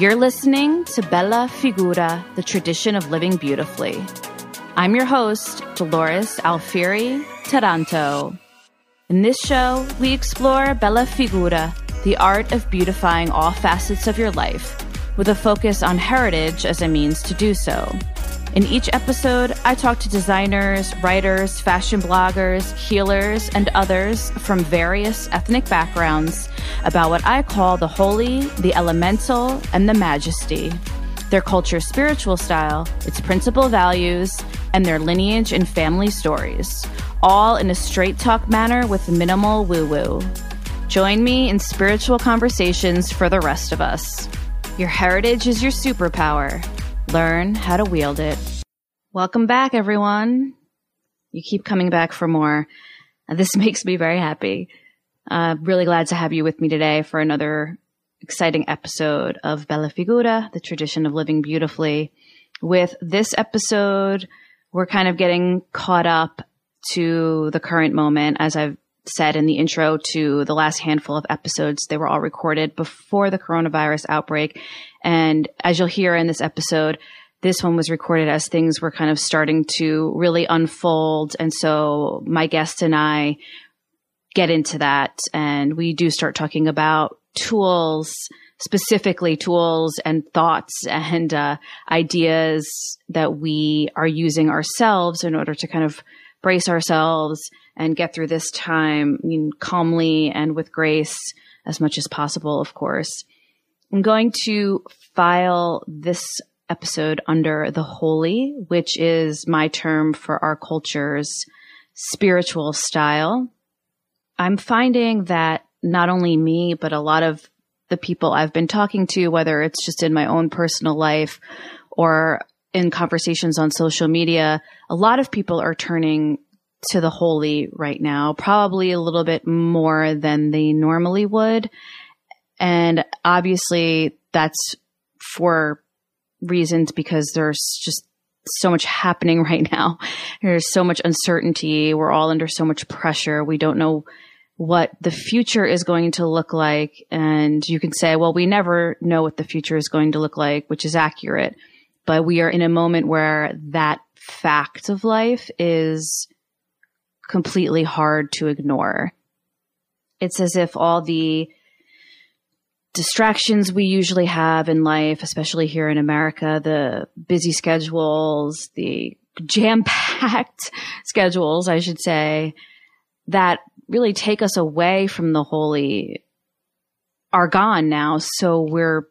You're listening to Bella Figura, the tradition of living beautifully. I'm your host, Dolores Alfieri Taranto. In this show, we explore Bella Figura, the art of beautifying all facets of your life, with a focus on heritage as a means to do so. In each episode, I talk to designers, writers, fashion bloggers, healers, and others from various ethnic backgrounds about what I call the holy, the elemental, and the majesty, their culture's spiritual style, its principal values, and their lineage and family stories, all in a straight talk manner with minimal woo woo. Join me in spiritual conversations for the rest of us. Your heritage is your superpower. Learn how to wield it. Welcome back, everyone. You keep coming back for more. This makes me very happy. Uh, really glad to have you with me today for another exciting episode of Bella Figura, the tradition of living beautifully. With this episode, we're kind of getting caught up to the current moment. As I've said in the intro to the last handful of episodes, they were all recorded before the coronavirus outbreak. And as you'll hear in this episode, this one was recorded as things were kind of starting to really unfold. And so my guest and I get into that and we do start talking about tools, specifically tools and thoughts and uh, ideas that we are using ourselves in order to kind of brace ourselves and get through this time I mean, calmly and with grace as much as possible, of course. I'm going to file this episode under the holy, which is my term for our culture's spiritual style. I'm finding that not only me, but a lot of the people I've been talking to, whether it's just in my own personal life or in conversations on social media, a lot of people are turning to the holy right now, probably a little bit more than they normally would. And obviously that's for reasons because there's just so much happening right now. There's so much uncertainty. We're all under so much pressure. We don't know what the future is going to look like. And you can say, well, we never know what the future is going to look like, which is accurate. But we are in a moment where that fact of life is completely hard to ignore. It's as if all the distractions we usually have in life, especially here in America, the busy schedules, the jam packed schedules, I should say, that really take us away from the holy are gone now. So we're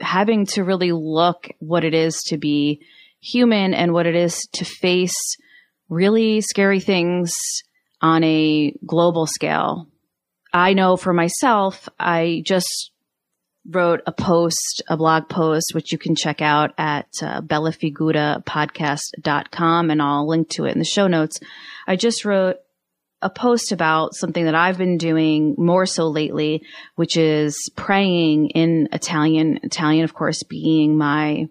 having to really look what it is to be human and what it is to face really scary things on a global scale. I know for myself, I just wrote a post, a blog post, which you can check out at uh, bellafigurapodcast.com and I'll link to it in the show notes. I just wrote a post about something that I've been doing more so lately, which is praying in Italian. Italian, of course, being my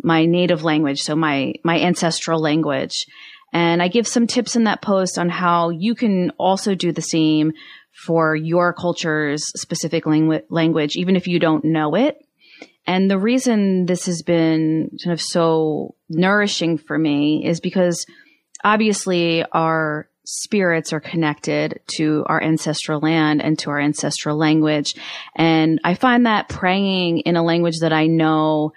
my native language, so my my ancestral language. And I give some tips in that post on how you can also do the same for your culture's specific langu- language, even if you don't know it. And the reason this has been kind of so nourishing for me is because obviously our spirits are connected to our ancestral land and to our ancestral language. And I find that praying in a language that I know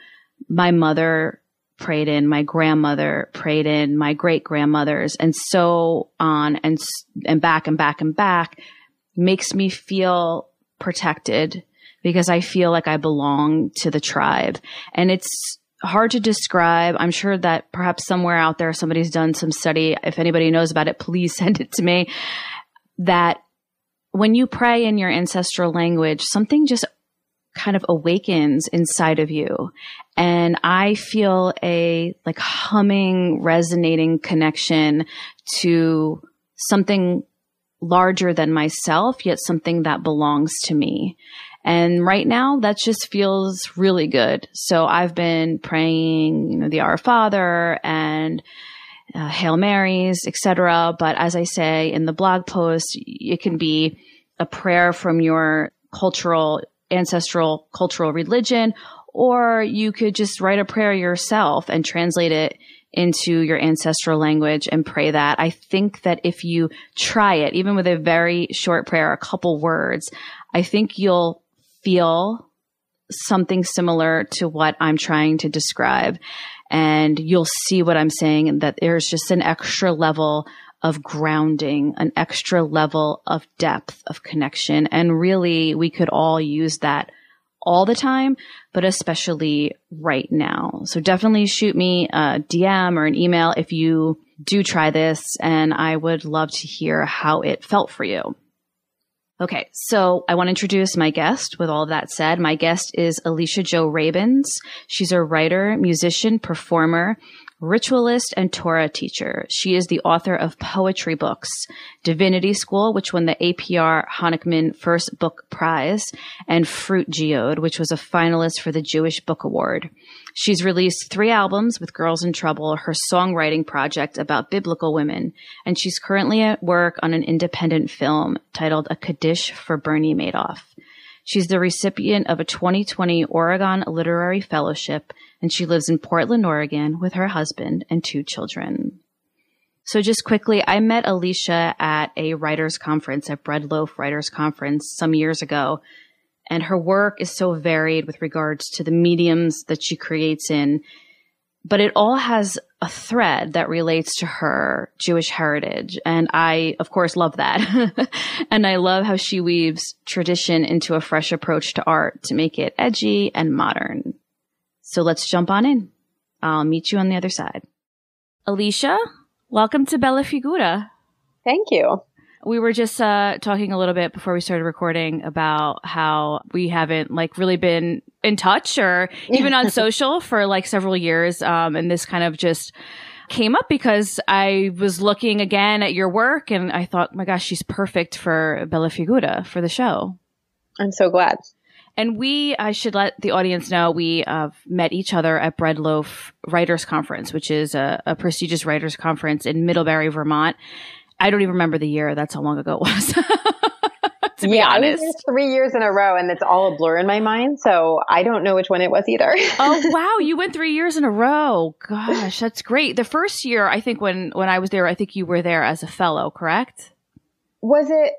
my mother prayed in, my grandmother prayed in, my great grandmothers, and so on and, and back and back and back makes me feel protected because I feel like I belong to the tribe. And it's hard to describe. I'm sure that perhaps somewhere out there somebody's done some study. If anybody knows about it, please send it to me. That when you pray in your ancestral language, something just kind of awakens inside of you. And I feel a like humming, resonating connection to something larger than myself, yet something that belongs to me. And right now that just feels really good. So I've been praying, you know, the Our Father and uh, Hail Marys, etc. But as I say in the blog post, it can be a prayer from your cultural, ancestral, cultural religion, or you could just write a prayer yourself and translate it into your ancestral language and pray that. I think that if you try it, even with a very short prayer, a couple words, I think you'll feel something similar to what I'm trying to describe. And you'll see what I'm saying and that there's just an extra level of grounding, an extra level of depth of connection. And really, we could all use that all the time, but especially right now. So definitely shoot me a DM or an email if you do try this, and I would love to hear how it felt for you. Okay, so I want to introduce my guest. With all that said, my guest is Alicia Jo Rabins. She's a writer, musician, performer, ritualist and Torah teacher. She is the author of poetry books, Divinity School, which won the APR Honickman First Book Prize, and Fruit Geode, which was a finalist for the Jewish Book Award. She's released three albums with Girls in Trouble, her songwriting project about biblical women, and she's currently at work on an independent film titled A Kaddish for Bernie Madoff. She's the recipient of a 2020 Oregon Literary Fellowship and she lives in Portland, Oregon with her husband and two children. So just quickly, I met Alicia at a writers conference at Bread Loaf Writers Conference some years ago. And her work is so varied with regards to the mediums that she creates in, but it all has a thread that relates to her Jewish heritage. And I, of course, love that. and I love how she weaves tradition into a fresh approach to art to make it edgy and modern. So let's jump on in. I'll meet you on the other side. Alicia, welcome to Bella Figura. Thank you. We were just uh, talking a little bit before we started recording about how we haven't like really been in touch or even on social for like several years. Um, and this kind of just came up because I was looking again at your work and I thought, my gosh, she's perfect for Bella Figura for the show. I'm so glad. And we, I should let the audience know, we uh, met each other at Bread Loaf Writers Conference, which is a, a prestigious writers conference in Middlebury, Vermont. I don't even remember the year. That's how long ago it was. to be yeah, honest. I was three years in a row, and it's all a blur in my mind. So I don't know which one it was either. oh wow, you went three years in a row. Gosh, that's great. The first year, I think when when I was there, I think you were there as a fellow, correct? Was it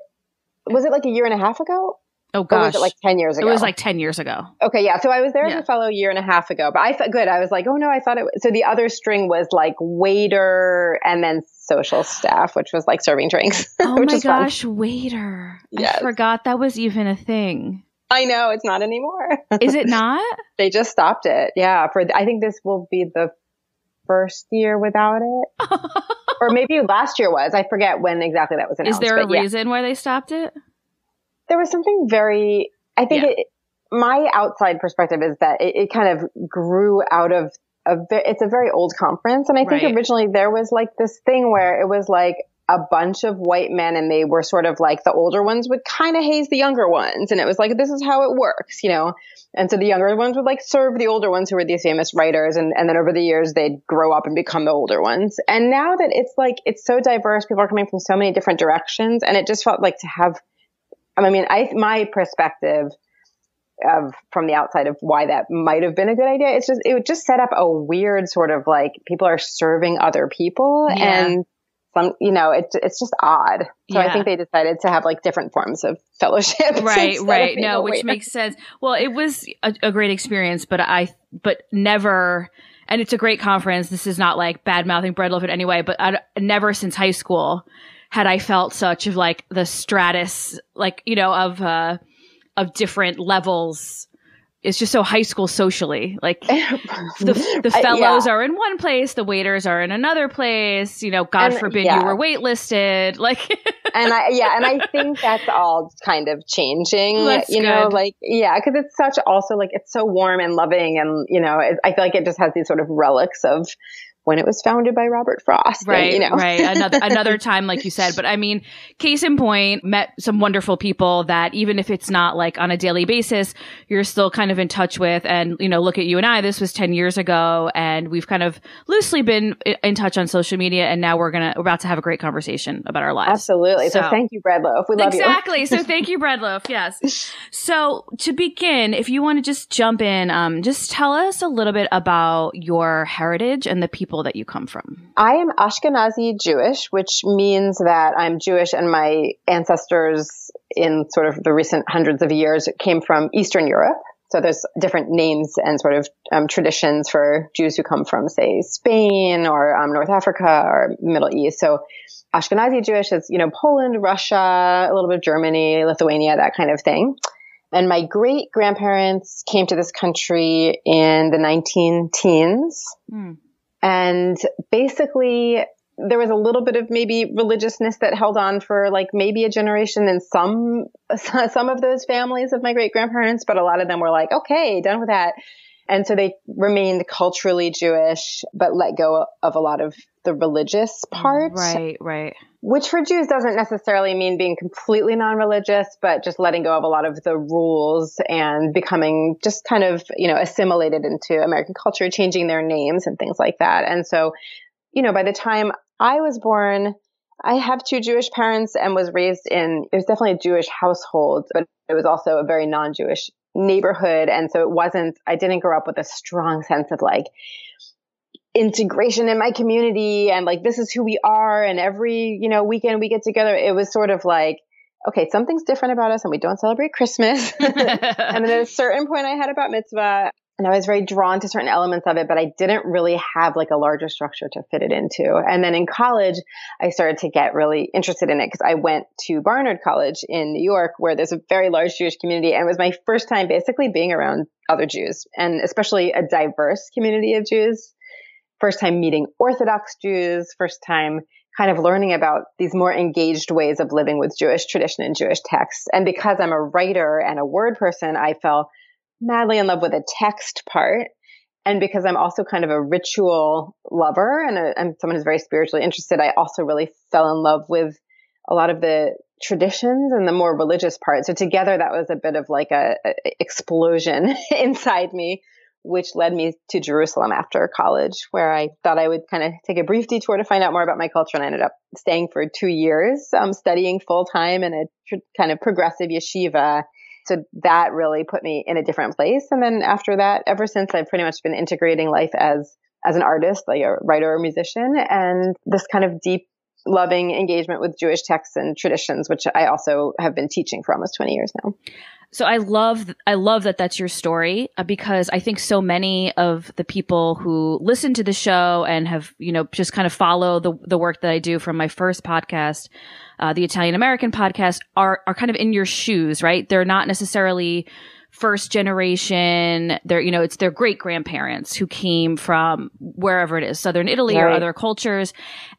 was it like a year and a half ago? Oh gosh, or was it like ten years ago? It was like ten years ago. Okay, yeah. So I was there Yeah. as a fellow a year and a half ago, but I felt good. I was like, oh no, I thought it. Was, so the other string was like waiter and then social staff, which was like serving drinks. Oh which my is fun. gosh, waiter! Yes. I forgot that was even a thing. I know it's not anymore. Is it not? they just stopped it. Yeah, for I think this will be the first year without it, or maybe last year was. I forget when exactly that was announced. Is there a but yeah. reason why they stopped it? There was something very i think Yeah. it, my outside perspective is that it, it kind of grew out of a it's a very old conference. And i think Right. originally there was like this thing where it was like a bunch of white men and they were sort of like the older ones would kind of haze the younger ones. And it was like this is how it works you know? And so the younger ones would like serve the older ones who were these famous writers. And, and then over the years they'd grow up and become the older ones. And now that it's like it's so diverse people are coming from so many different directions. And it just felt like to have I mean, I my perspective of from the outside of why that might have been a good idea. It's just it would just set up a weird sort of like people are serving other people Yeah. and some you know it, it's just odd. So Yeah. I think they decided to have like different forms of fellowship. right right no which waiter. makes sense well it was a, a great experience but i but never and it's a great conference this is not like bad mouthing Bread Loaf in any way but I, never since high school had i felt such of like the stratus like you know of uh of different levels it's just so high school socially like the, the I- fellows yeah. are in one place the waiters are in another place you know god And- forbid yeah. you were waitlisted like and I yeah, and I think that's all kind of changing. That's you know, like yeah, because it's such also like it's so warm and loving, and you know, it, I feel like it just has these sort of relics of when it was founded by Robert Frost. Right, and, you know. right. Another another time, like you said. But I mean, case in point, met some wonderful people that even if it's not like on a daily basis, you're still kind of in touch with. And you know, look at you and I. This was ten years ago, and we've kind of loosely been in touch on social media. And now we're gonna we're about to have a great conversation about our lives. Absolutely. So, so thank you, Bread Loaf. We love exactly. you. Exactly. so thank you, Bread Loaf. Yes. So to begin, if you want to just jump in, um, just tell us a little bit about your heritage and the people people that you come from? I am Ashkenazi Jewish, which means that I'm Jewish and my ancestors in sort of the recent hundreds of years came from Eastern Europe. So there's different names and sort of um, traditions for Jews who come from, say, Spain or um, North Africa or Middle East. So Ashkenazi Jewish is, you know, Poland, Russia, a little bit of Germany, Lithuania, that kind of thing. And my great grandparents came to this country in the 19 teens. Mm. And basically, there was a little bit of maybe religiousness that held on for like maybe a generation in some some of those families of my great grandparents, but a lot of them were like, okay, done with that. And so they remained culturally Jewish, but let go of a lot of the religious part. Right, right. Which for Jews doesn't necessarily mean being completely non-religious, but just letting go of a lot of the rules and becoming just kind of, you know, assimilated into American culture, changing their names and things like that. And so, you know, by the time I was born, I have two Jewish parents and was raised in, it was definitely a Jewish household, but it was also a very non-Jewish neighborhood. And so it wasn't, I didn't grow up with a strong sense of like integration in my community and like this is who we are. And every, you know, weekend we get together. It was sort of like, okay, something's different about us and we don't celebrate Christmas. and at a certain point I had a bat mitzvah and I was very drawn to certain elements of it, but I didn't really have like a larger structure to fit it into. And then in college, I started to get really interested in it because I went to Barnard College in New York, where there's a very large Jewish community, and it was my first time basically being around other Jews, and especially a diverse community of Jews. First time meeting Orthodox Jews, first time kind of learning about these more engaged ways of living with Jewish tradition and Jewish texts. And because I'm a writer and a word person, I fell madly in love with the text part. And because I'm also kind of a ritual lover and someone who's very spiritually interested, I also really fell in love with a lot of the traditions and the more religious part. So together that was a bit of like a, a explosion inside me, which led me to Jerusalem after college, where I thought I would kind of take a brief detour to find out more about my culture. And I ended up staying for two years, um, studying full time in a tr- kind of progressive yeshiva so that really put me in a different place. And then after that, ever since I've pretty much been integrating life as, as an artist, like a writer or musician and this kind of deep loving engagement with Jewish texts and traditions, which I also have been teaching for almost 20 years now. So I love I love that that's your story uh, because I think so many of the people who listen to the show and have you know just kind of follow the the work that I do from my first podcast, uh, the Italian American podcast, are are kind of in your shoes, right? They're not necessarily first generation they're you know it's their great grandparents who came from wherever it is southern italy right. or other cultures.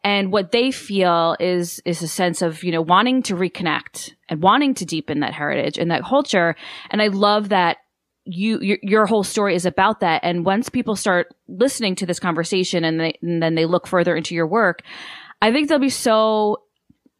And what they feel is is a sense of you know wanting to reconnect and wanting to deepen that heritage and that culture. And i love that you your, your whole story is about that. And once people start listening to this conversation and, they, and then they look further into your work i think they'll be so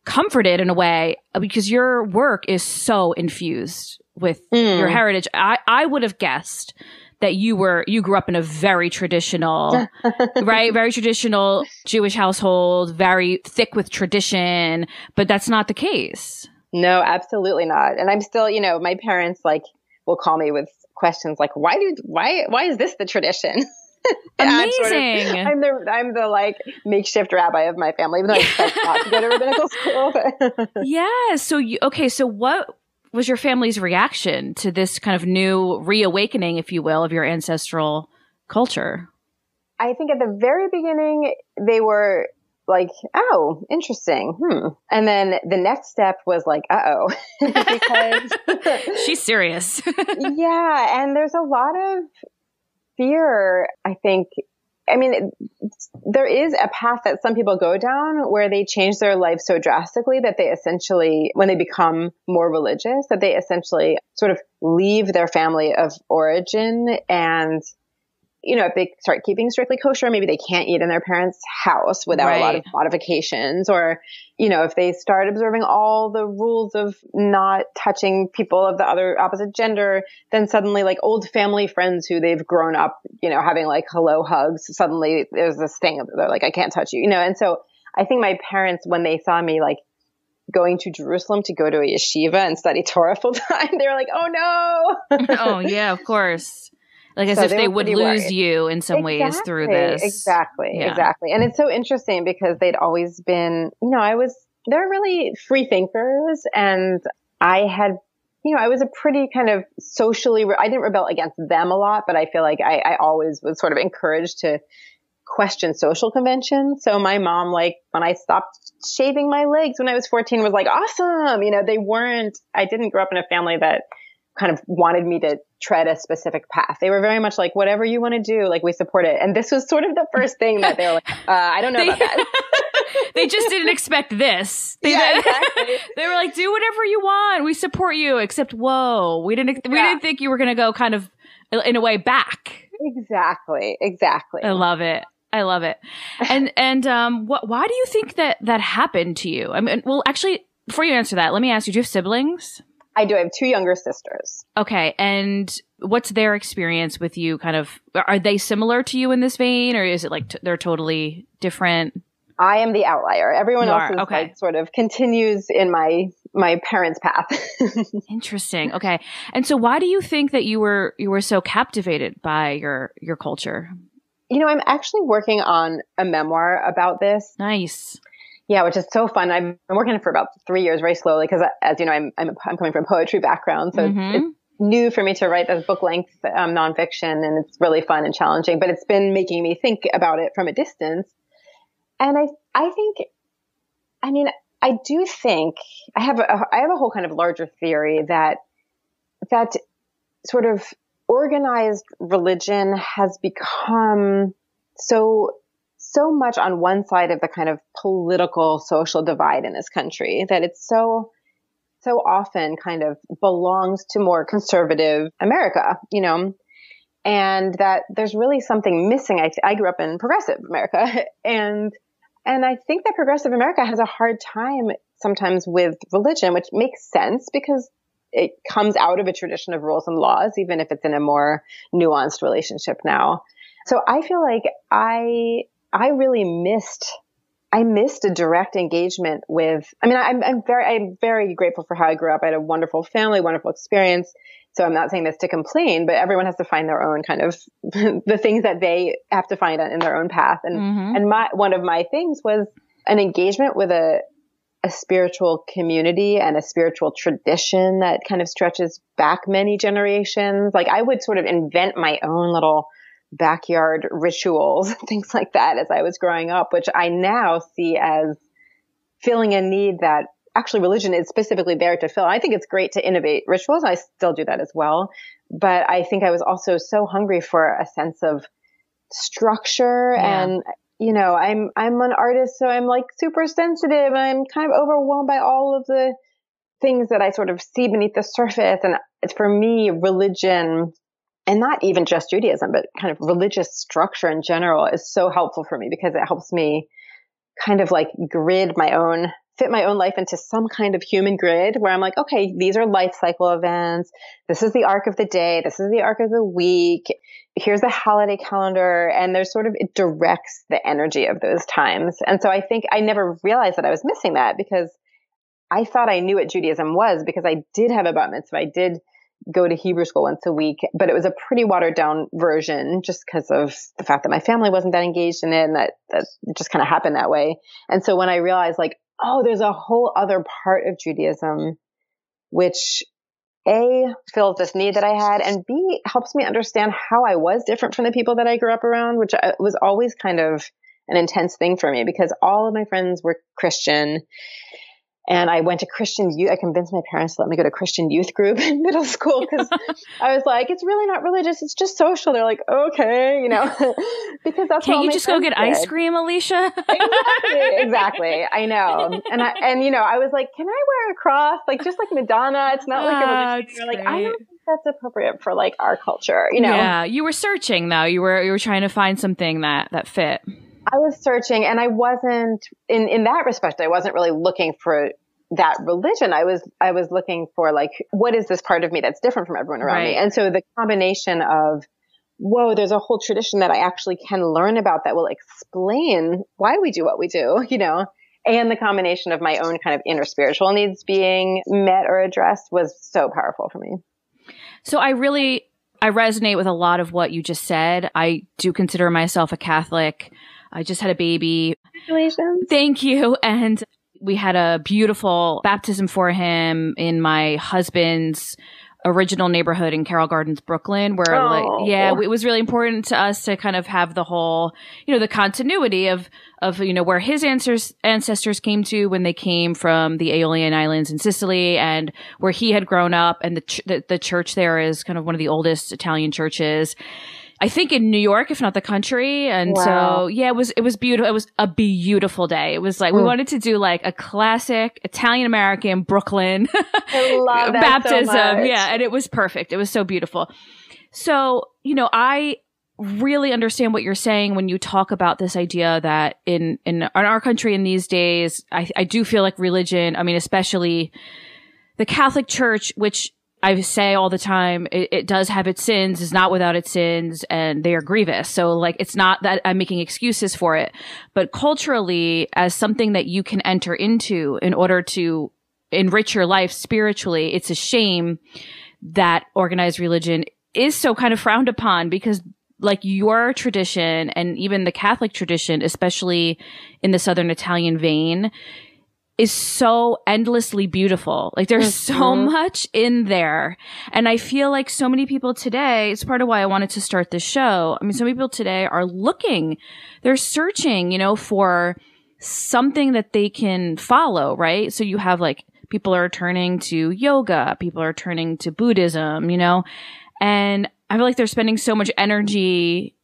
comforted in a way because your work is so infused with mm. your heritage. I, I would have guessed that you were you grew up in a very traditional right very traditional jewish household very thick with tradition but that's not the case no absolutely not and i'm still you know my parents like will call me with questions like why did why why is this the tradition Amazing. I'm, sort of, I'm, the I'm the like makeshift rabbi of my family, even though I expect not to go to rabbinical school. But. yeah. So you okay? So what was your family's reaction to this kind of new reawakening, if you will, of your ancestral culture? I think at the very beginning, they were like, oh, interesting. Hmm. And then the next step was like, uh oh. because she's serious. yeah. And there's a lot of fear, I think, I mean, there is a path that some people go down where they change their life so drastically that they essentially, when they become more religious, that they essentially sort of leave their family of origin and you know, if they start keeping strictly kosher, maybe they can't eat in their parents' house without right. a lot of modifications. Or, you know, if they start observing all the rules of not touching people of the other opposite gender, then suddenly like old family friends who they've grown up, you know, having like hello hugs, suddenly there's this thing of they're like, I can't touch you, you know, and so I think my parents, when they saw me like going to Jerusalem to go to a yeshiva and study Torah full time, they were like, oh no. oh, yeah, of course. Like as so if they, they would lose worried. you in some exactly, ways through this. Exactly, yeah. exactly. And it's so interesting because they'd always been, you know, I was, they're really free thinkers and I had you know, I was a pretty kind of socially, I didn't rebel against them a lot, but I feel like I, I always was sort of encouraged to question social conventions. So my mom, like when I stopped shaving my legs when I was 14 was like, awesome. You know, they weren't, I didn't grow up in a family that kind of wanted me to tread a specific path. They were very much like, whatever you want to do, like we support it. And this was sort of the first thing that they were like, uh, I don't know they, about that. they just didn't expect this. They, yeah, exactly. they were like, do whatever you want. We support you. Except, whoa, we didn't, we yeah. didn't think you were going to go kind of in a way back. Exactly. Exactly. I love it. I love it. And and um, what? Why do you think that that happened to you? I mean, well, actually, before you answer that, let me ask you: Do you have siblings? I do. I have two younger sisters. Okay, and what's their experience with you? Kind of, are they similar to you in this vein, or is it like t- they're totally different? I am the outlier. Everyone you else is okay. like sort of continues in my my parents' path. Interesting. Okay. And so why do you think that you were you were so captivated by your your culture? You know, I'm actually working on a memoir about this. Nice. Yeah, which is so fun. I've been working on for about three years, very slowly, because as you know, I'm, I'm, I'm coming from a poetry background, so mm-hmm. it's, it's, new for me to write this book length um, nonfiction, and it's really fun and challenging. But it's been making me think about it from a distance, and I I think, I mean, I do think I have a I have a whole kind of larger theory that that sort of organized religion has become so so much on one side of the kind of political social divide in this country that it's so so often kind of belongs to more conservative America, you know, and that there's really something missing. I, I grew up in progressive America and and I think that progressive America has a hard time sometimes with religion, which makes sense because it comes out of a tradition of rules and laws, even if it's in a more nuanced relationship now. So I feel like I, I really missed, I missed a direct engagement with, I mean, I'm, I'm very, I'm very grateful for how I grew up. I had a wonderful family, wonderful experience. So I'm not saying this to complain, but everyone has to find their own kind of the things that they have to find in their own path. And, mm-hmm. and my, one of my things was an engagement with a, a spiritual community and a spiritual tradition that kind of stretches back many generations. Like I would sort of invent my own little backyard rituals, things like that as I was growing up, which I now see as filling a need that actually religion is specifically there to fill. I think it's great to innovate rituals. I still do that as well. But I think I was also so hungry for a sense of structure yeah. and you know, I'm I'm an artist, so I'm like super sensitive and I'm kind of overwhelmed by all of the things that I sort of see beneath the surface. And for me, religion and not even just Judaism, but kind of religious structure in general is so helpful for me because it helps me kind of like grid my own fit my own life into some kind of human grid where I'm like, okay, these are life cycle events. This is the arc of the day. This is the arc of the week. Here's the holiday calendar. And there's sort of, it directs the energy of those times. And so I think I never realized that I was missing that because I thought I knew what Judaism was because I did have a bat mitzvah. I did go to Hebrew school once a week, but it was a pretty watered down version just because of the fact that my family wasn't that engaged in it and that, that just kind of happened that way. And so when I realized like, oh, there's a whole other part of Judaism which A fills this need that I had and B helps me understand how I was different from the people that I grew up around, which uh, was always kind of an intense thing for me because all of my friends were Christian and I went to Christian youth. I convinced my parents to let me go to Christian youth group in middle school because I was like, it's really not religious. It's just social. They're like, okay, you know, because that's Can't you just go get did. ice cream, Alicia? exactly, exactly. I know. And I, and you know, I was like, can I wear a cross? Like, just like Madonna. It's not like a ah, religious. You're like, I don't think that's appropriate for like our culture, you know? Yeah. You were searching though. You were, you were trying to find something that, that fit. I was searching and I wasn't in, in that respect, I wasn't really looking for that religion. I was, I was looking for like, what is this part of me that's different from everyone around right. me? And so the combination of, whoa, there's a whole tradition that I actually can learn about that will explain why we do what we do, you know, and the combination of my own kind of inner spiritual needs being met or addressed was so powerful for me. So I really, I resonate with a lot of what you just said. I do consider myself a Catholic. I just had a baby. Congratulations. Thank you. And we had a beautiful baptism for him in my husband's original neighborhood in Carroll Gardens, Brooklyn, where oh. like, yeah, it was really important to us to kind of have the whole, you know, the continuity of, of, you know, where his ancestors, ancestors came to when they came from the Aeolian Islands in Sicily and where he had grown up. And the, ch- the, the church there is kind of one of the oldest Italian churches. I think in New York, if not the country. And wow. so, yeah, it was, it was beautiful. It was a beautiful day. It was like, mm. we wanted to do like a classic Italian American Brooklyn baptism. So yeah. And it was perfect. It was so beautiful. So, you know, I really understand what you're saying when you talk about this idea that in, in, in our country in these days, I, I do feel like religion, I mean, especially the Catholic Church, which I say all the time, it, it, does have its sins, is not without its sins, and they are grievous. So, like, it's not that I'm making excuses for it, but culturally, as something that you can enter into in order to enrich your life spiritually, it's a shame that organized religion is so kind of frowned upon because like your tradition and even the Catholic tradition, especially in the Southern Italian vein, is so endlessly beautiful. Like there's mm-hmm. so much in there. And I feel like so many people today, it's part of why I wanted to start this show. I mean, so many people today are looking, they're searching, you know, for something that they can follow, right? So you have like people are turning to yoga, people are turning to Buddhism, you know, and I feel like they're spending so much energy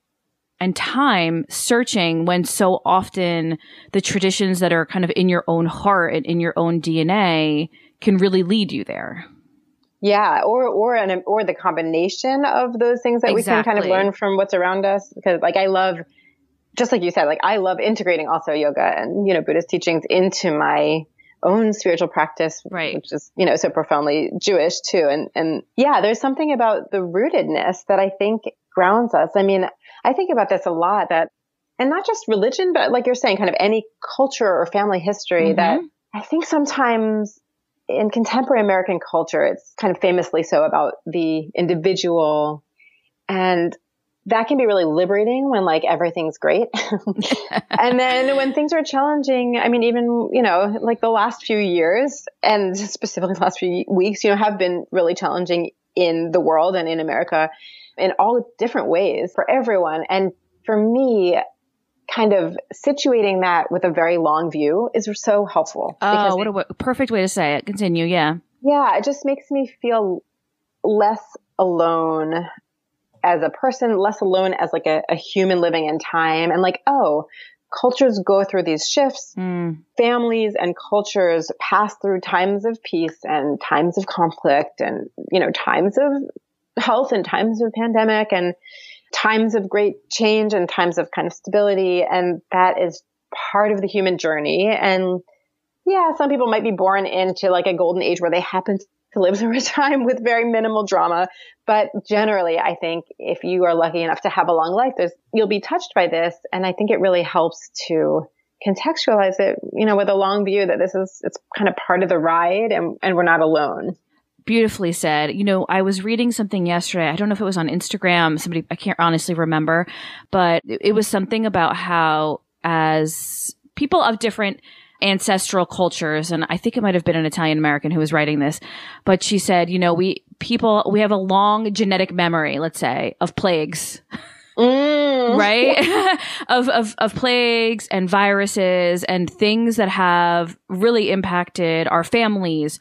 and time searching when so often the traditions that are kind of in your own heart and in your own DNA can really lead you there. Yeah, or or an, or the combination of those things that exactly. we can kind of learn from what's around us. Because like I love, just like you said, like I love integrating also yoga and you know Buddhist teachings into my own spiritual practice, right. which is you know so profoundly Jewish too. And and yeah, there's something about the rootedness that I think grounds us. I mean, I think about this a lot that, and not just religion, but like you're saying, kind of any culture or family history mm-hmm. that I think sometimes in contemporary American culture, it's kind of famously so about the individual and that can be really liberating when like everything's great. and then when things are challenging, I mean, even, you know, like the last few years and specifically the last few weeks, you know, have been really challenging in the world and in America in all different ways for everyone. And for me, kind of situating that with a very long view is so helpful. Oh, what a w- perfect way to say it. Continue. Yeah. Yeah. It just makes me feel less alone as a person, less alone as like a, a human living in time and like, oh, cultures go through these shifts. Mm. Families and cultures pass through times of peace and times of conflict and, you know, times of health in times of pandemic and times of great change and times of kind of stability. And that is part of the human journey. And yeah, some people might be born into like a golden age where they happen to live through a time with very minimal drama. But generally, I think if you are lucky enough to have a long life, there's, you'll be touched by this. And I think it really helps to contextualize it, you know, with a long view that this is, it's kind of part of the ride and, and we're not alone beautifully said. You know, I was reading something yesterday. I don't know if it was on Instagram. Somebody, I can't honestly remember, but it was something about how as people of different ancestral cultures, and I think it might have been an Italian American who was writing this, but she said, you know, we people, we have a long genetic memory, let's say, of plagues. Mm. right? of, of, of plagues and viruses and things that have really impacted our families,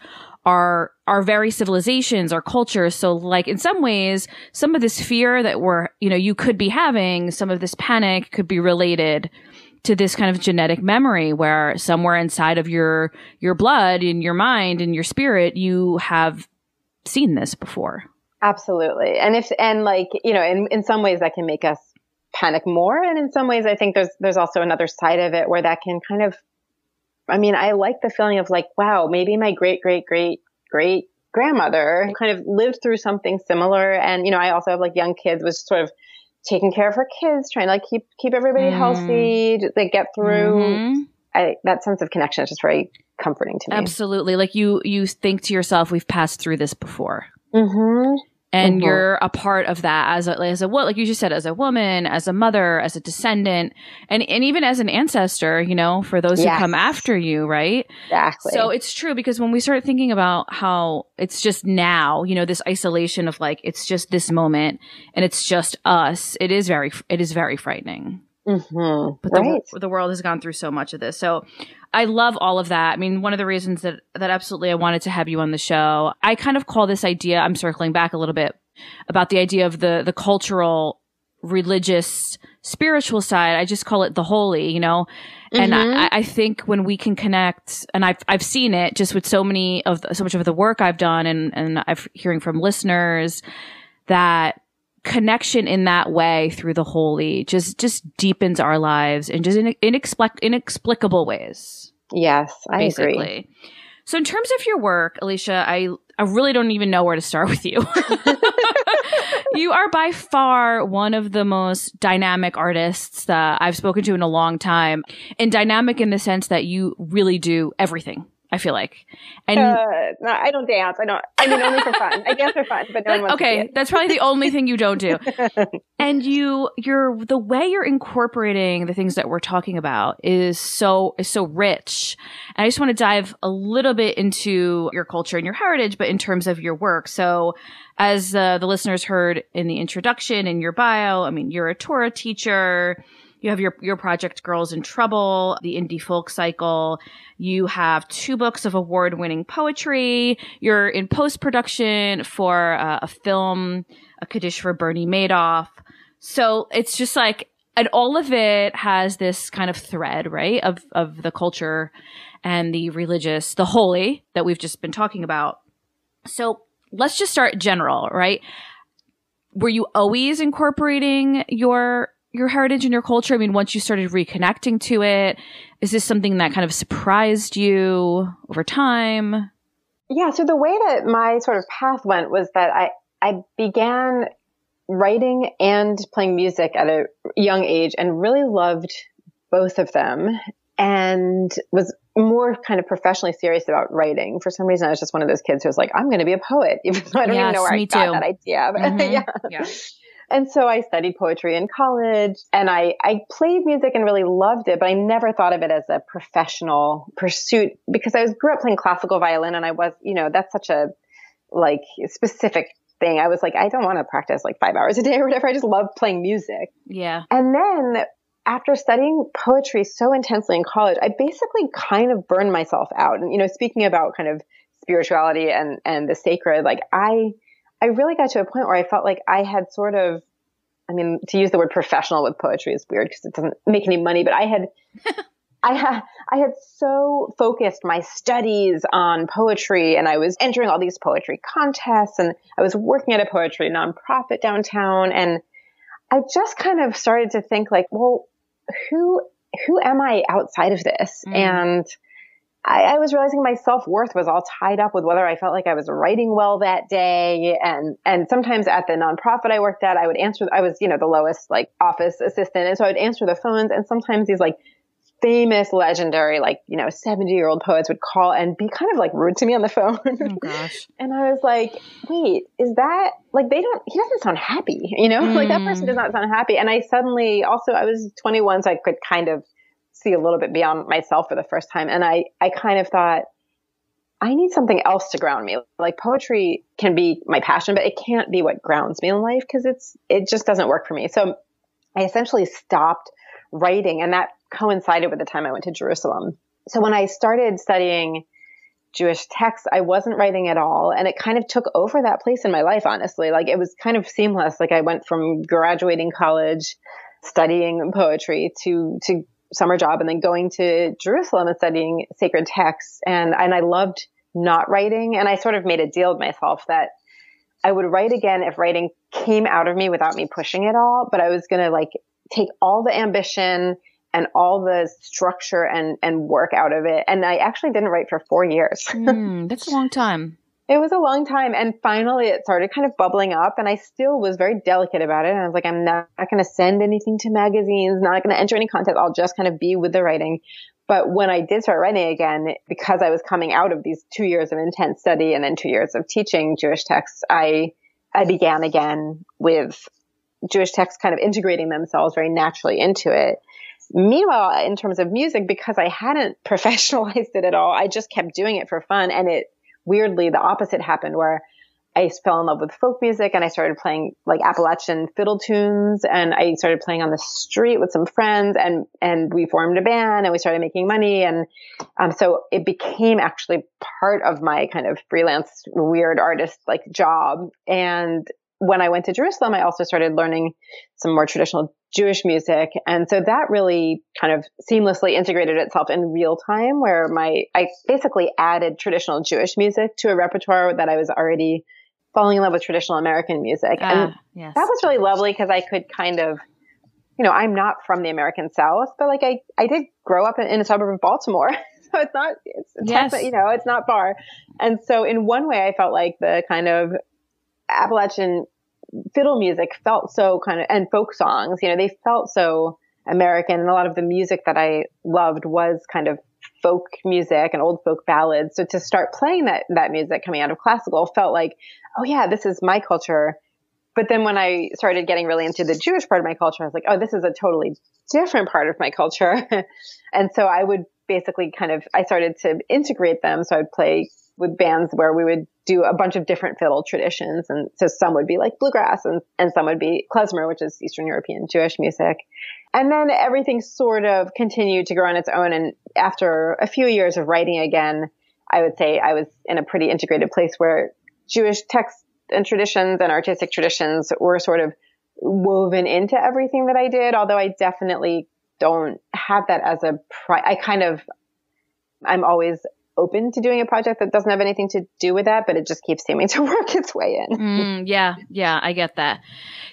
our, our very civilizations, our cultures. So like in some ways, some of this fear that we're, you know, you could be having, some of this panic could be related to this kind of genetic memory where somewhere inside of your, your blood, in your mind, in your spirit, you have seen this before. Absolutely. And if, and like, you know, in, in some ways that can make us panic more. And in some ways, I think there's, there's also another side of it where that can kind of, I mean, I like the feeling of like, wow, maybe my great, great, great, great grandmother kind of lived through something similar. And, you know, I also have like young kids, was sort of taking care of her kids, trying to like keep, keep everybody mm. healthy, they get through. Mm-hmm. I, that sense of connection is just very comforting to me. Absolutely. Like you, you think to yourself, we've passed through this before. Mm-hmm and mm-hmm. you're a part of that as a as a what like you just said as a woman as a mother as a descendant and and even as an ancestor you know for those yes. who come after you right exactly so it's true because when we start thinking about how it's just now you know this isolation of like it's just this moment and it's just us it is very it is very frightening mm-hmm. but right. the, the world has gone through so much of this so I love all of that. I mean, one of the reasons that, that absolutely I wanted to have you on the show, I kind of call this idea, I'm circling back a little bit about the idea of the, the cultural, religious, spiritual side. I just call it the holy, you know? And mm-hmm. I, I, think when we can connect, and I've, I've seen it just with so many of, the, so much of the work I've done and, and I've hearing from listeners that connection in that way through the holy just just deepens our lives in just in, inexplic- inexplicable ways. Yes, I basically. agree. So in terms of your work, Alicia, I I really don't even know where to start with you. you are by far one of the most dynamic artists that I've spoken to in a long time. And dynamic in the sense that you really do everything. I feel like. And uh, no, I don't dance. I don't. I mean, only for fun. I dance for fun, but no that, okay, that's probably the only thing you don't do. and you, you're the way you're incorporating the things that we're talking about is so is so rich. And I just want to dive a little bit into your culture and your heritage, but in terms of your work. So, as uh, the listeners heard in the introduction in your bio, I mean, you're a Torah teacher. You have your, your project Girls in Trouble, the indie folk cycle. You have two books of award winning poetry. You're in post production for uh, a film, a Kaddish for Bernie Madoff. So it's just like, and all of it has this kind of thread, right? Of, of the culture and the religious, the holy that we've just been talking about. So let's just start general, right? Were you always incorporating your your heritage and your culture? I mean, once you started reconnecting to it, is this something that kind of surprised you over time? Yeah. So the way that my sort of path went was that I, I began writing and playing music at a young age and really loved both of them and was more kind of professionally serious about writing. For some reason, I was just one of those kids who was like, I'm going to be a poet, even though I don't yes, even know where I got too. that idea. But mm-hmm. yeah. yeah. And so I studied poetry in college and I, I played music and really loved it, but I never thought of it as a professional pursuit because I was grew up playing classical violin and I was, you know, that's such a like specific thing. I was like, I don't want to practice like five hours a day or whatever. I just love playing music. Yeah. And then after studying poetry so intensely in college, I basically kind of burned myself out. And, you know, speaking about kind of spirituality and, and the sacred, like I, I really got to a point where I felt like I had sort of, I mean, to use the word professional with poetry is weird because it doesn't make any money, but I had, I had, I had so focused my studies on poetry and I was entering all these poetry contests and I was working at a poetry nonprofit downtown and I just kind of started to think like, well, who, who am I outside of this? Mm. And, I, I was realizing my self worth was all tied up with whether I felt like I was writing well that day. And, and sometimes at the nonprofit I worked at, I would answer, I was, you know, the lowest like office assistant. And so I would answer the phones and sometimes these like famous, legendary, like, you know, 70 year old poets would call and be kind of like rude to me on the phone. Oh gosh. and I was like, wait, is that like, they don't, he doesn't sound happy, you know, mm. like that person does not sound happy. And I suddenly also, I was 21, so I could kind of see a little bit beyond myself for the first time. And I, I kind of thought, I need something else to ground me. Like poetry can be my passion, but it can't be what grounds me in life because it's, it just doesn't work for me. So I essentially stopped writing and that coincided with the time I went to Jerusalem. So when I started studying Jewish texts, I wasn't writing at all. And it kind of took over that place in my life, honestly. Like it was kind of seamless. Like I went from graduating college, studying poetry to, to summer job and then going to Jerusalem and studying sacred texts. And, and I loved not writing. And I sort of made a deal with myself that I would write again if writing came out of me without me pushing it all, but I was going to like take all the ambition and all the structure and, and work out of it. And I actually didn't write for four years. mm, that's a long time. It was a long time. And finally it started kind of bubbling up and I still was very delicate about it. And I was like, I'm not, going to send anything to magazines, not going to enter any content. I'll just kind of be with the writing. But when I did start writing again, because I was coming out of these two years of intense study and then two years of teaching Jewish texts, I, I began again with Jewish texts kind of integrating themselves very naturally into it. Meanwhile, in terms of music, because I hadn't professionalized it at all, I just kept doing it for fun. And it weirdly, the opposite happened where I fell in love with folk music and I started playing like Appalachian fiddle tunes and I started playing on the street with some friends and, and we formed a band and we started making money. And, um, so it became actually part of my kind of freelance weird artist like job. And when I went to Jerusalem, I also started learning some more traditional Jewish music. And so that really kind of seamlessly integrated itself in real time where my, I basically added traditional Jewish music to a repertoire that I was already falling in love with traditional American music. And ah, yes. that was really lovely because I could kind of, you know, I'm not from the American South, but like I, I did grow up in, in a suburb of Baltimore. so it's not, it's, yes. you know, it's not far. And so in one way, I felt like the kind of Appalachian fiddle music felt so kind of, and folk songs, you know, they felt so American. And a lot of the music that I loved was kind of folk music and old folk ballads. So to start playing that, that music coming out of classical felt like, oh yeah, this is my culture. But then when I started getting really into the Jewish part of my culture, I was like, oh, this is a totally different part of my culture. and so I would basically kind of, I started to integrate them. So I'd play with bands where we would do a bunch of different fiddle traditions. And so some would be like bluegrass and, and some would be klezmer, which is Eastern European Jewish music. And then everything sort of continued to grow on its own. And after a few years of writing again, I would say I was in a pretty integrated place where Jewish texts and traditions and artistic traditions were sort of woven into everything that I did. Although I definitely don't have that as a pri- I kind of, I'm always open to doing a project that doesn't have anything to do with that, but it just keeps seeming to work its way in. Mm, yeah, yeah, I get that.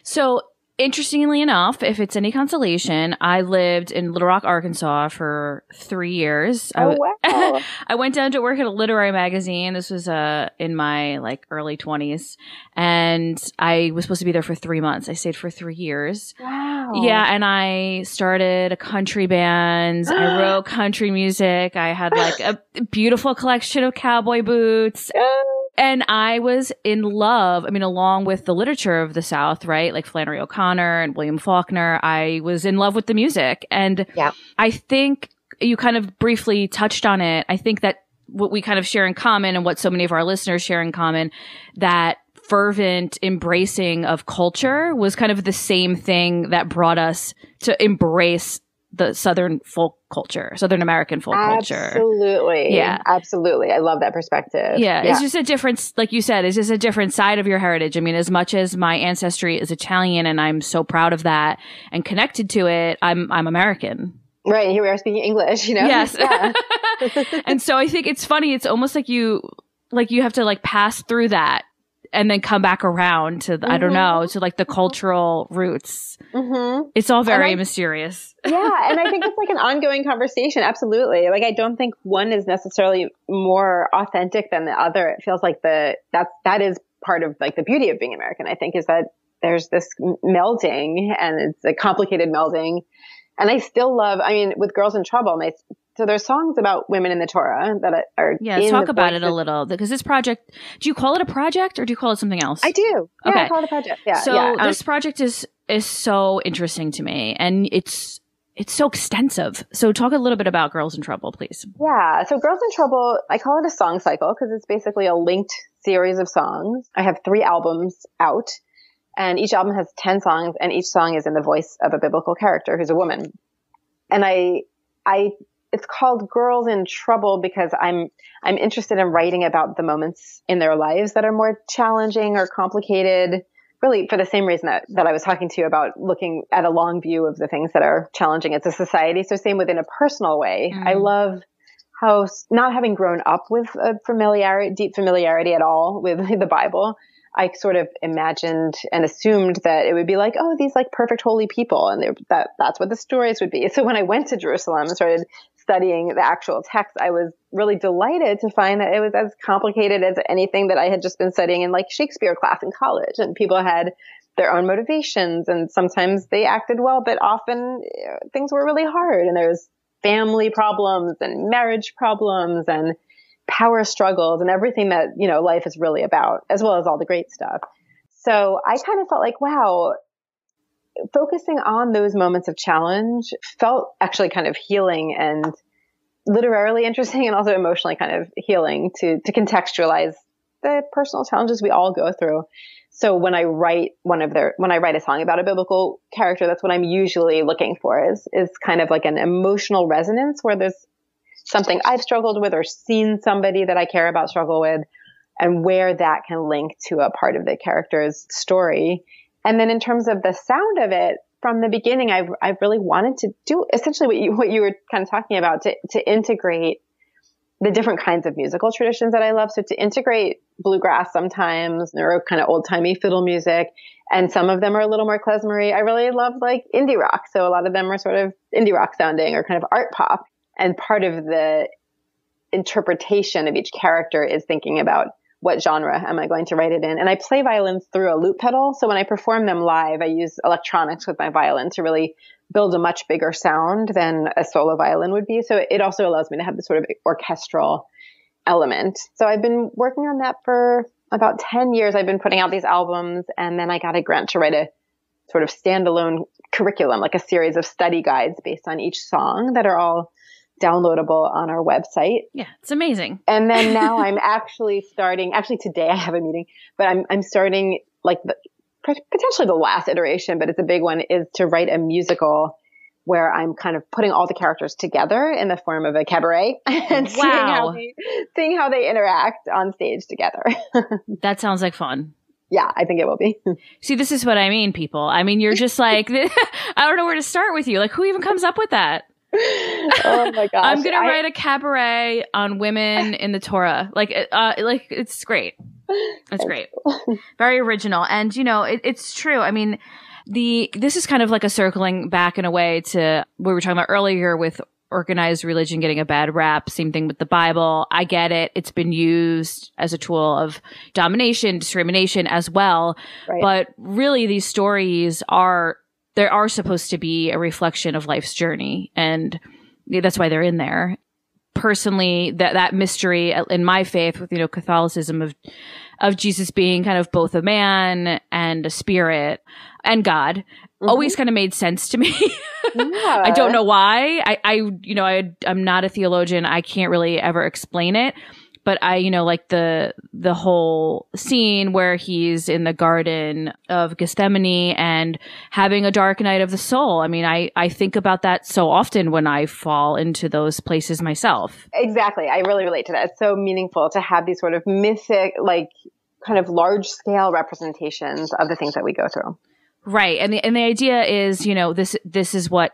So interestingly enough, if it's any consolation, I lived in Little Rock, Arkansas for three years. Oh, I, wow. I went down to work at a literary magazine. This was uh, in my like early twenties, and I was supposed to be there for three months. I stayed for three years. Wow. Yeah, and I started a country band. I wrote country music. I had like a beautiful collection of cowboy boots. And I was in love. I mean, along with the literature of the South, right? Like Flannery O'Connor and William Faulkner, I was in love with the music. And yeah. I think you kind of briefly touched on it. I think that what we kind of share in common and what so many of our listeners share in common, that fervent embracing of culture was kind of the same thing that brought us to embrace the Southern folk culture, Southern American folk absolutely. culture. Absolutely. Yeah. Absolutely. I love that perspective. Yeah, yeah. It's just a different, like you said, it's just a different side of your heritage. I mean, as much as my ancestry is Italian and I'm so proud of that and connected to it, I'm, I'm American. Right. Here we are speaking English, you know? Yes. Yeah. and so I think it's funny. It's almost like you, like you have to like pass through that and then come back around to the, mm-hmm. I don't mm-hmm. know to like the cultural roots. Mm-hmm. It's all very I, mysterious. yeah, and I think it's like an ongoing conversation. Absolutely. Like I don't think one is necessarily more authentic than the other. It feels like the that's that is part of like the beauty of being American. I think is that there's this melding and it's a complicated melding. And I still love, I mean, with Girls in Trouble, my so there's songs about women in the Torah that are yeah. talk about it a little because this project. Do you call it a project or do you call it something else? I do. Yeah, okay. I call it a project. Yeah. So yeah. this um, project is is so interesting to me, and it's it's so extensive. So talk a little bit about Girls in Trouble, please. Yeah. So Girls in Trouble, I call it a song cycle because it's basically a linked series of songs. I have three albums out. And each album has 10 songs and each song is in the voice of a biblical character who's a woman. And I, I, it's called Girls in Trouble because I'm, I'm interested in writing about the moments in their lives that are more challenging or complicated really for the same reason that, that I was talking to you about looking at a long view of the things that are challenging as a society. So same within a personal way. Mm. I love how not having grown up with a familiarity, deep familiarity at all with the Bible, I sort of imagined and assumed that it would be like, oh, these like perfect holy people, and that that's what the stories would be. So when I went to Jerusalem and started studying the actual text, I was really delighted to find that it was as complicated as anything that I had just been studying in like Shakespeare class in college, and people had their own motivations, and sometimes they acted well, but often uh, things were really hard, and there was family problems and marriage problems and power struggles and everything that, you know, life is really about, as well as all the great stuff. So I kind of felt like, wow, focusing on those moments of challenge felt actually kind of healing and literarily interesting and also emotionally kind of healing to, to contextualize the personal challenges we all go through. So when I write one of their, when I write a song about a biblical character, that's what I'm usually looking for is, is kind of like an emotional resonance where there's something I've struggled with or seen somebody that I care about struggle with and where that can link to a part of the character's story. And then in terms of the sound of it, from the beginning, I've, I've really wanted to do essentially what you, what you were kind of talking about to, to integrate the different kinds of musical traditions that I love. So to integrate bluegrass sometimes or kind of old timey fiddle music. And some of them are a little more klezmery. I really love like indie rock. So a lot of them are sort of indie rock sounding or kind of art pop. And part of the interpretation of each character is thinking about what genre am I going to write it in? And I play violins through a loop pedal. So when I perform them live, I use electronics with my violin to really build a much bigger sound than a solo violin would be. So it also allows me to have this sort of orchestral element. So I've been working on that for about 10 years. I've been putting out these albums and then I got a grant to write a sort of standalone curriculum, like a series of study guides based on each song that are all downloadable on our website. Yeah, it's amazing. And then now I'm actually starting, actually today I have a meeting, but I'm, I'm starting like the, potentially the last iteration, but it's a big one is to write a musical where I'm kind of putting all the characters together in the form of a cabaret and wow. seeing, how they, seeing how they interact on stage together. that sounds like fun. Yeah, I think it will be. See, this is what I mean, people. I mean, you're just like, I don't know where to start with you. Like, who even comes up with that? oh my gosh. I'm gonna I, write a cabaret on women in the Torah. Like, uh, like it's great. It's great. Very original. And you know, it, it's true. I mean, the this is kind of like a circling back in a way to what we were talking about earlier with organized religion getting a bad rap. Same thing with the Bible. I get it. It's been used as a tool of domination, discrimination as well. Right. But really, these stories are there are supposed to be a reflection of life's journey and that's why they're in there. Personally that that mystery in my faith with you know catholicism of of jesus being kind of both a man and a spirit and god mm-hmm. always kind of made sense to me. Yeah. i don't know why. I i you know i i'm not a theologian. I can't really ever explain it but I, you know, like the the whole scene where he's in the garden of Gethsemane and having a dark night of the soul. I mean, I I think about that so often when I fall into those places myself. Exactly. I really relate to that. It's so meaningful to have these sort of mythic like kind of large scale representations of the things that we go through. Right. And the and the idea is, you know, this this is what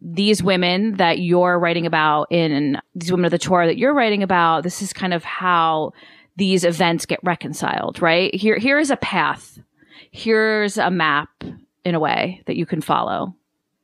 these women that you're writing about in these women of the Torah that you're writing about, this is kind of how these events get reconciled, right? Here, here is a path. Here's a map in a way that you can follow.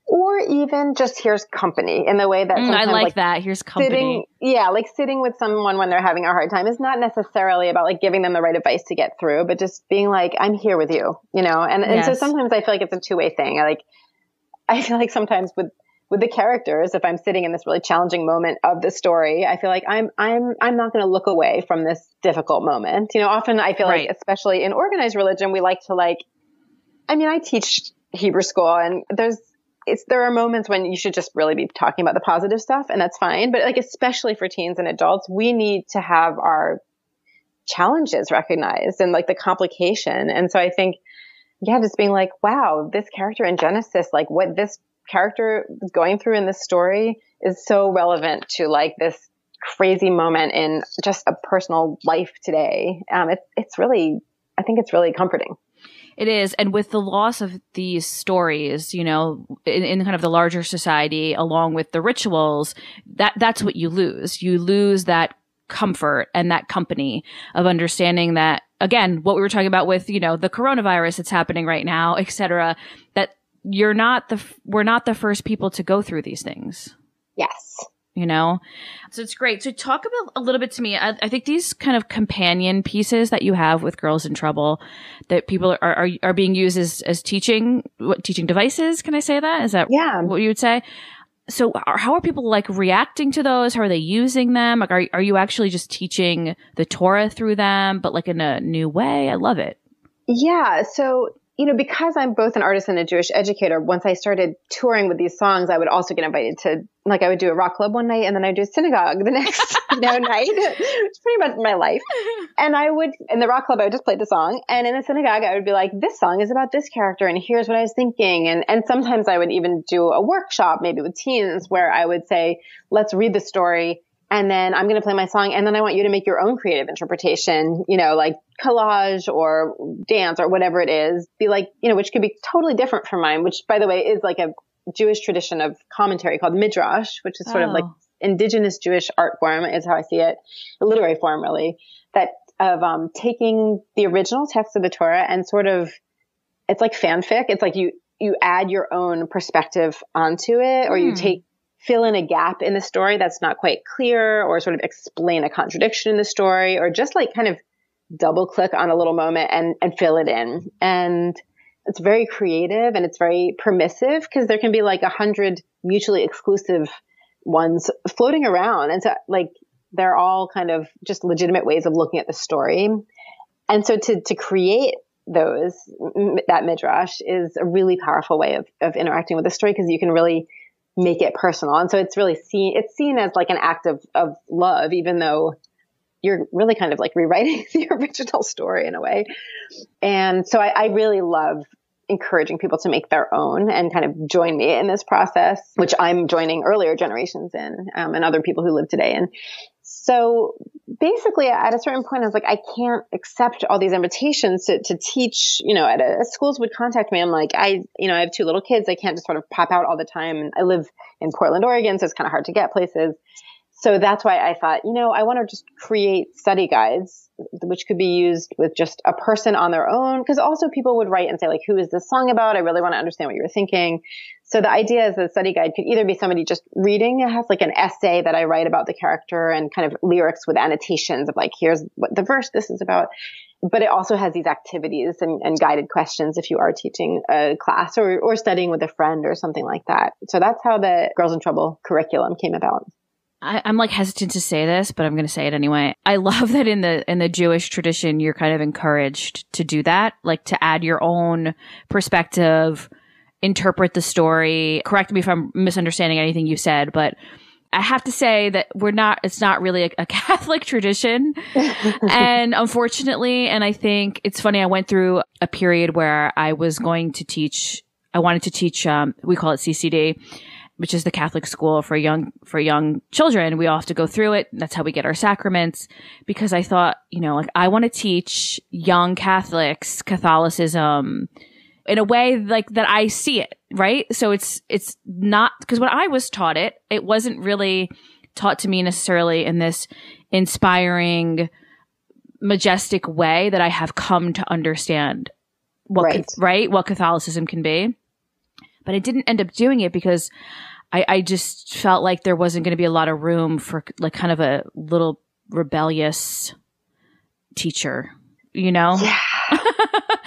Or even just here's company in the way that mm, I like, like, that. Here's company. Sitting, yeah, like sitting with someone when they're having a hard time is not necessarily about like giving them the right advice to get through, but just being like, I'm here with you, you know? And, and yes. so sometimes I feel like it's a two way thing. I like, I feel like sometimes with with the characters, if I'm sitting in this really challenging moment of the story, I feel like I'm I'm I'm not going to look away from this difficult moment. You know, often I feel right. like, especially in organized religion, we like to like. I mean, I teach Hebrew school, and there's it's there are moments when you should just really be talking about the positive stuff, and that's fine. But like, especially for teens and adults, we need to have our challenges recognized and like the complication. And so I think yeah, just being like, wow, this character in Genesis, like what this character going through in this story is so relevant to like this crazy moment in just a personal life today. Um, it's it's really, I think it's really comforting. It is. And with the loss of these stories, you know, in, in, kind of the larger society, along with the rituals, that, that's what you lose. You lose that comfort and that company of understanding that, again, what we were talking about with, you know, the coronavirus that's happening right now, et cetera, that you're not the, we're not the first people to go through these things. Yes. You know? So it's great. So talk about a little bit to me I, I, think these kind of companion pieces that you have with girls in trouble that people are are, are being used as as teaching what teaching devices can i say that? Is that yeah. what you would say? So how are people like reacting to those? How are they using them? Like are, are you actually just teaching the torah through them but like in a new way? I love it. Yeah. So you know, because I'm both an artist and a Jewish educator, once I started touring with these songs, I would also get invited to, like, I would do a rock club one night and then I'd do a synagogue the next, you know, night. It's pretty much my life. And I would, in the rock club, I would just play the song. And in the synagogue, I would be like, this song is about this character and here's what I was thinking. And, and sometimes I would even do a workshop, maybe with teens, where I would say, let's read the story and then I'm going to play my song and then I want you to make your own creative interpretation, you know, like collage or dance or whatever it is. Be like, you know, which could be totally different from mine, which by the way is like a Jewish tradition of commentary called midrash, which is sort oh. of like oh. indigenous Jewish art form is how I see it, a literary form really, that of um, taking the original text of the Torah and sort of it's like fanfic. It's like you you add your own perspective onto it, or you hmm. take fill in a gap in the story that's not quite clear or sort of explain a contradiction in the story or just like kind of double click on a little moment and, and fill it in. And it's very creative and it's very permissive because there can be like a hundred mutually exclusive ones floating around. And so like they're all kind of just legitimate ways of looking at the story. And so to, to create those, that midrash is a really powerful way of, of interacting with the story because you can really make it personal. And so it's really seen, it's seen as like an act of, of love, even though you're really kind of like rewriting the original story in a way. And so I, I really love encouraging people to make their own and kind of join me in this process, which I'm joining earlier generations in, um, and other people who live today. And so basically at a certain point, I was like, I can't accept all these invitations to, to teach, you know, at a, schools would contact me. I'm like, I, you know, I have two little kids. I can't just sort of pop out all the time. And I live in Portland, Oregon, so it's kind of hard to get places. So that's why I thought, you know, I want to just create study guides, which could be used with just a person on their own. Cause also people would write and say like, who is this song about? I really want to understand what you're thinking. So the idea is the study guide could either be somebody just reading. It has like an essay that I write about the character and kind of lyrics with annotations of like, here's what the verse this is about. But it also has these activities and, and guided questions if you are teaching a class or, or studying with a friend or something like that. So that's how the Girls in Trouble curriculum came about. I, am like hesitant to say this, but I'm going to say it anyway. I love that in the in the Jewish tradition, you're kind of encouraged to do that, like to add your own perspective, interpret the story. Correct me if I'm misunderstanding anything you said, but I have to say that we're not, it's not really a, a Catholic tradition. and unfortunately, and I think it's funny, I went through a period where I was going to teach, I wanted to teach, um, we call it CCD, which is the Catholic school for young, for young children. We all have to go through it. That's how we get our sacraments because I thought, you know, like I want to teach young Catholics Catholicism, in a way like that I see it, right? So it's, it's not, because when I was taught it, it wasn't really taught to me necessarily in this inspiring, majestic way that I have come to understand what, right. right? What Catholicism can be. But I didn't end up doing it because I, I just felt like there wasn't going to be a lot of room for like kind of a little rebellious teacher, you know? Yeah.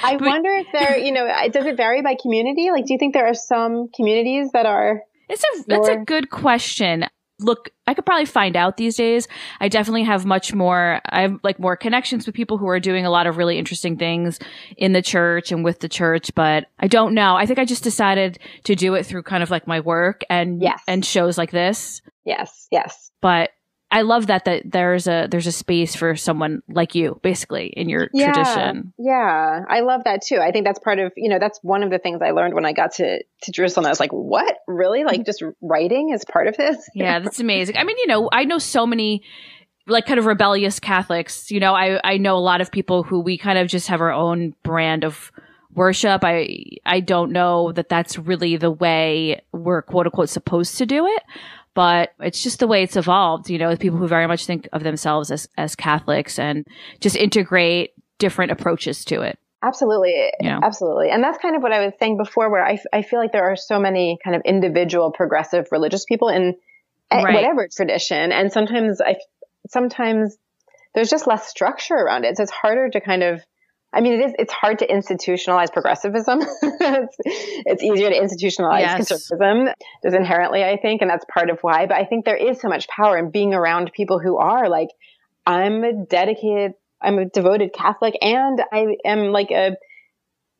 I wonder if there, you know, does it vary by community? Like, do you think there are some communities that are? It's a that's a good question. Look, I could probably find out these days. I definitely have much more. I have like more connections with people who are doing a lot of really interesting things in the church and with the church, but I don't know. I think I just decided to do it through kind of like my work and yes. and shows like this. Yes, yes. But I love that that there's a there's a space for someone like you, basically, in your yeah, tradition. Yeah, I love that too. I think that's part of you know that's one of the things I learned when I got to to Jerusalem. I was like, what really? Like mm-hmm. just writing is part of this? yeah, that's amazing. I mean, you know, I know so many like kind of rebellious Catholics. You know, I I know a lot of people who we kind of just have our own brand of worship. I I don't know that that's really the way we're quote unquote supposed to do it, but it's just the way it's evolved. You know, with people who very much think of themselves as as Catholics and just integrate different approaches to it. Absolutely. Absolutely. And that's kind of what I was saying before, where I, I feel like there are so many kind of individual progressive religious people in eh, right. whatever tradition. And sometimes I, sometimes there's just less structure around it. So it's harder to kind of I mean, it is, it's hard to institutionalize progressivism. it's, it's, easier to institutionalize yes. conservatism just inherently, I think. And that's part of why. But I think there is so much power in being around people who are like, I'm a dedicated, I'm a devoted Catholic and I am like a,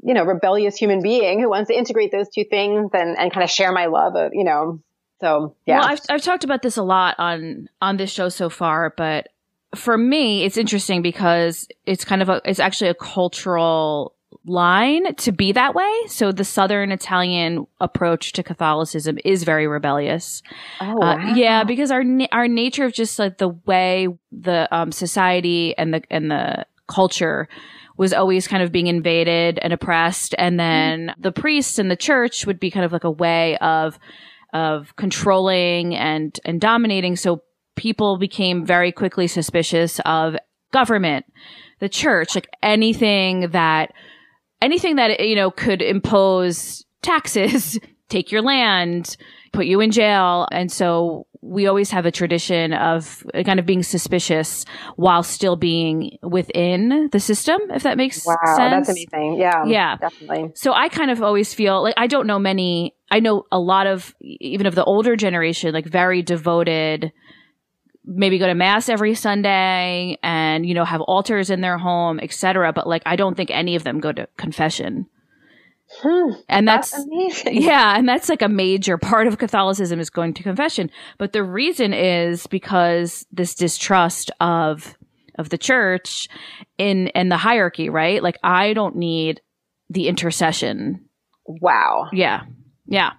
you know, rebellious human being who wants to integrate those two things and, and kind of share my love of, you know, so yeah. Well, I've, I've talked about this a lot on, on this show so far, but for me, it's interesting because it's kind of a, it's actually a cultural line to be that way. So the Southern Italian approach to Catholicism is very rebellious. Oh, wow. uh, yeah, because our our nature of just like the way the um, society and the and the culture was always kind of being invaded and oppressed, and then mm. the priests and the church would be kind of like a way of of controlling and and dominating. So people became very quickly suspicious of government, the church, like anything that, anything that, you know, could impose taxes, take your land, put you in jail. And so we always have a tradition of kind of being suspicious while still being within the system, if that makes sense. wow, sense. That's amazing. Yeah. Yeah. Definitely. So I kind of always feel like I don't know many, I know a lot of, even of the older generation, like very devoted maybe go to mass every Sunday and, you know, have altars in their home, etc. But like, I don't think any of them go to confession. Hmm, and that's, that's amazing. yeah, and that's like a major part of Catholicism is going to confession. But the reason is because this distrust of of the church in in the hierarchy, right? Like I don't need the intercession. Wow. Yeah. Yeah.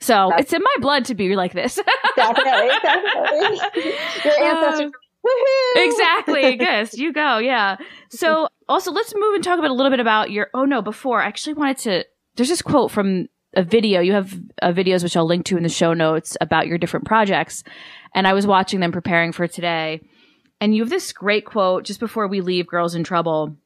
So That's, it's in my blood to be like this. definitely, definitely. Your ancestors. Uh, exactly. Yes, you go. Yeah. So also let's move and talk about a little bit about your. Oh no, before I actually wanted to. There's this quote from a video. You have uh, videos which I'll link to in the show notes about your different projects, and I was watching them preparing for today. And you have this great quote just before we leave Girls in Trouble.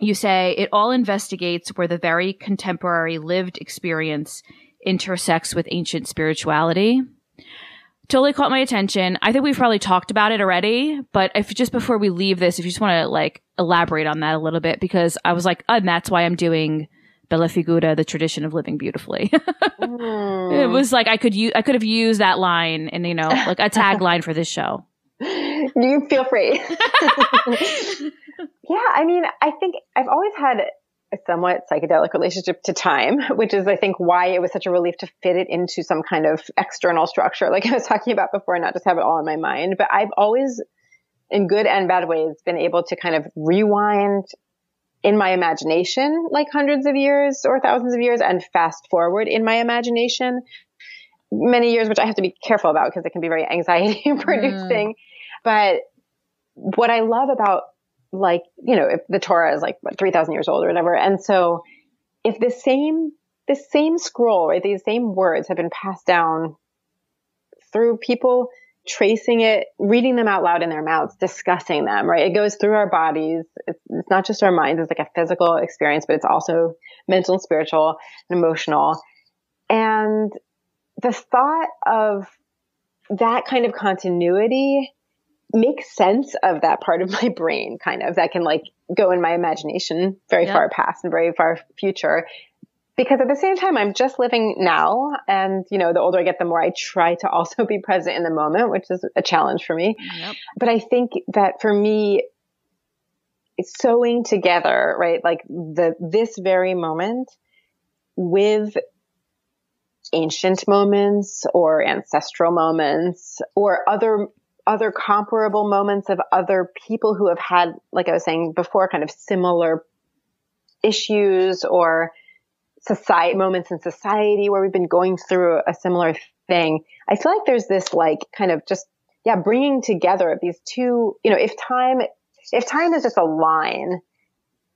You say, It all investigates where the very contemporary lived experience intersects with ancient spirituality. Totally caught my attention. I think we've probably talked about it already, but if just before we leave this, if you just want to like elaborate on that a little bit, because I was like, oh, and that's why I'm doing Bella Figura, the tradition of living beautifully. mm. It was like I could use, I could have used that line and you know, like a tagline for this show. You feel free. yeah, I mean, I think I've always had a somewhat psychedelic relationship to time, which is, I think, why it was such a relief to fit it into some kind of external structure, like I was talking about before, and not just have it all in my mind. But I've always, in good and bad ways, been able to kind of rewind in my imagination, like hundreds of years or thousands of years, and fast forward in my imagination many years, which I have to be careful about because it can be very anxiety producing. Mm. But what I love about like, you know, if the Torah is like what, 3000 years old or whatever. And so if the same, the same scroll, right, these same words have been passed down through people tracing it, reading them out loud in their mouths, discussing them, right? It goes through our bodies. It's, it's not just our minds. It's like a physical experience, but it's also mental and spiritual and emotional. And the thought of that kind of continuity make sense of that part of my brain kind of that can like go in my imagination very yeah. far past and very far future because at the same time i'm just living now and you know the older i get the more i try to also be present in the moment which is a challenge for me yep. but i think that for me sewing together right like the this very moment with ancient moments or ancestral moments or other other comparable moments of other people who have had, like I was saying before, kind of similar issues or society moments in society where we've been going through a similar thing. I feel like there's this like kind of just yeah, bringing together of these two, you know, if time if time is just a line,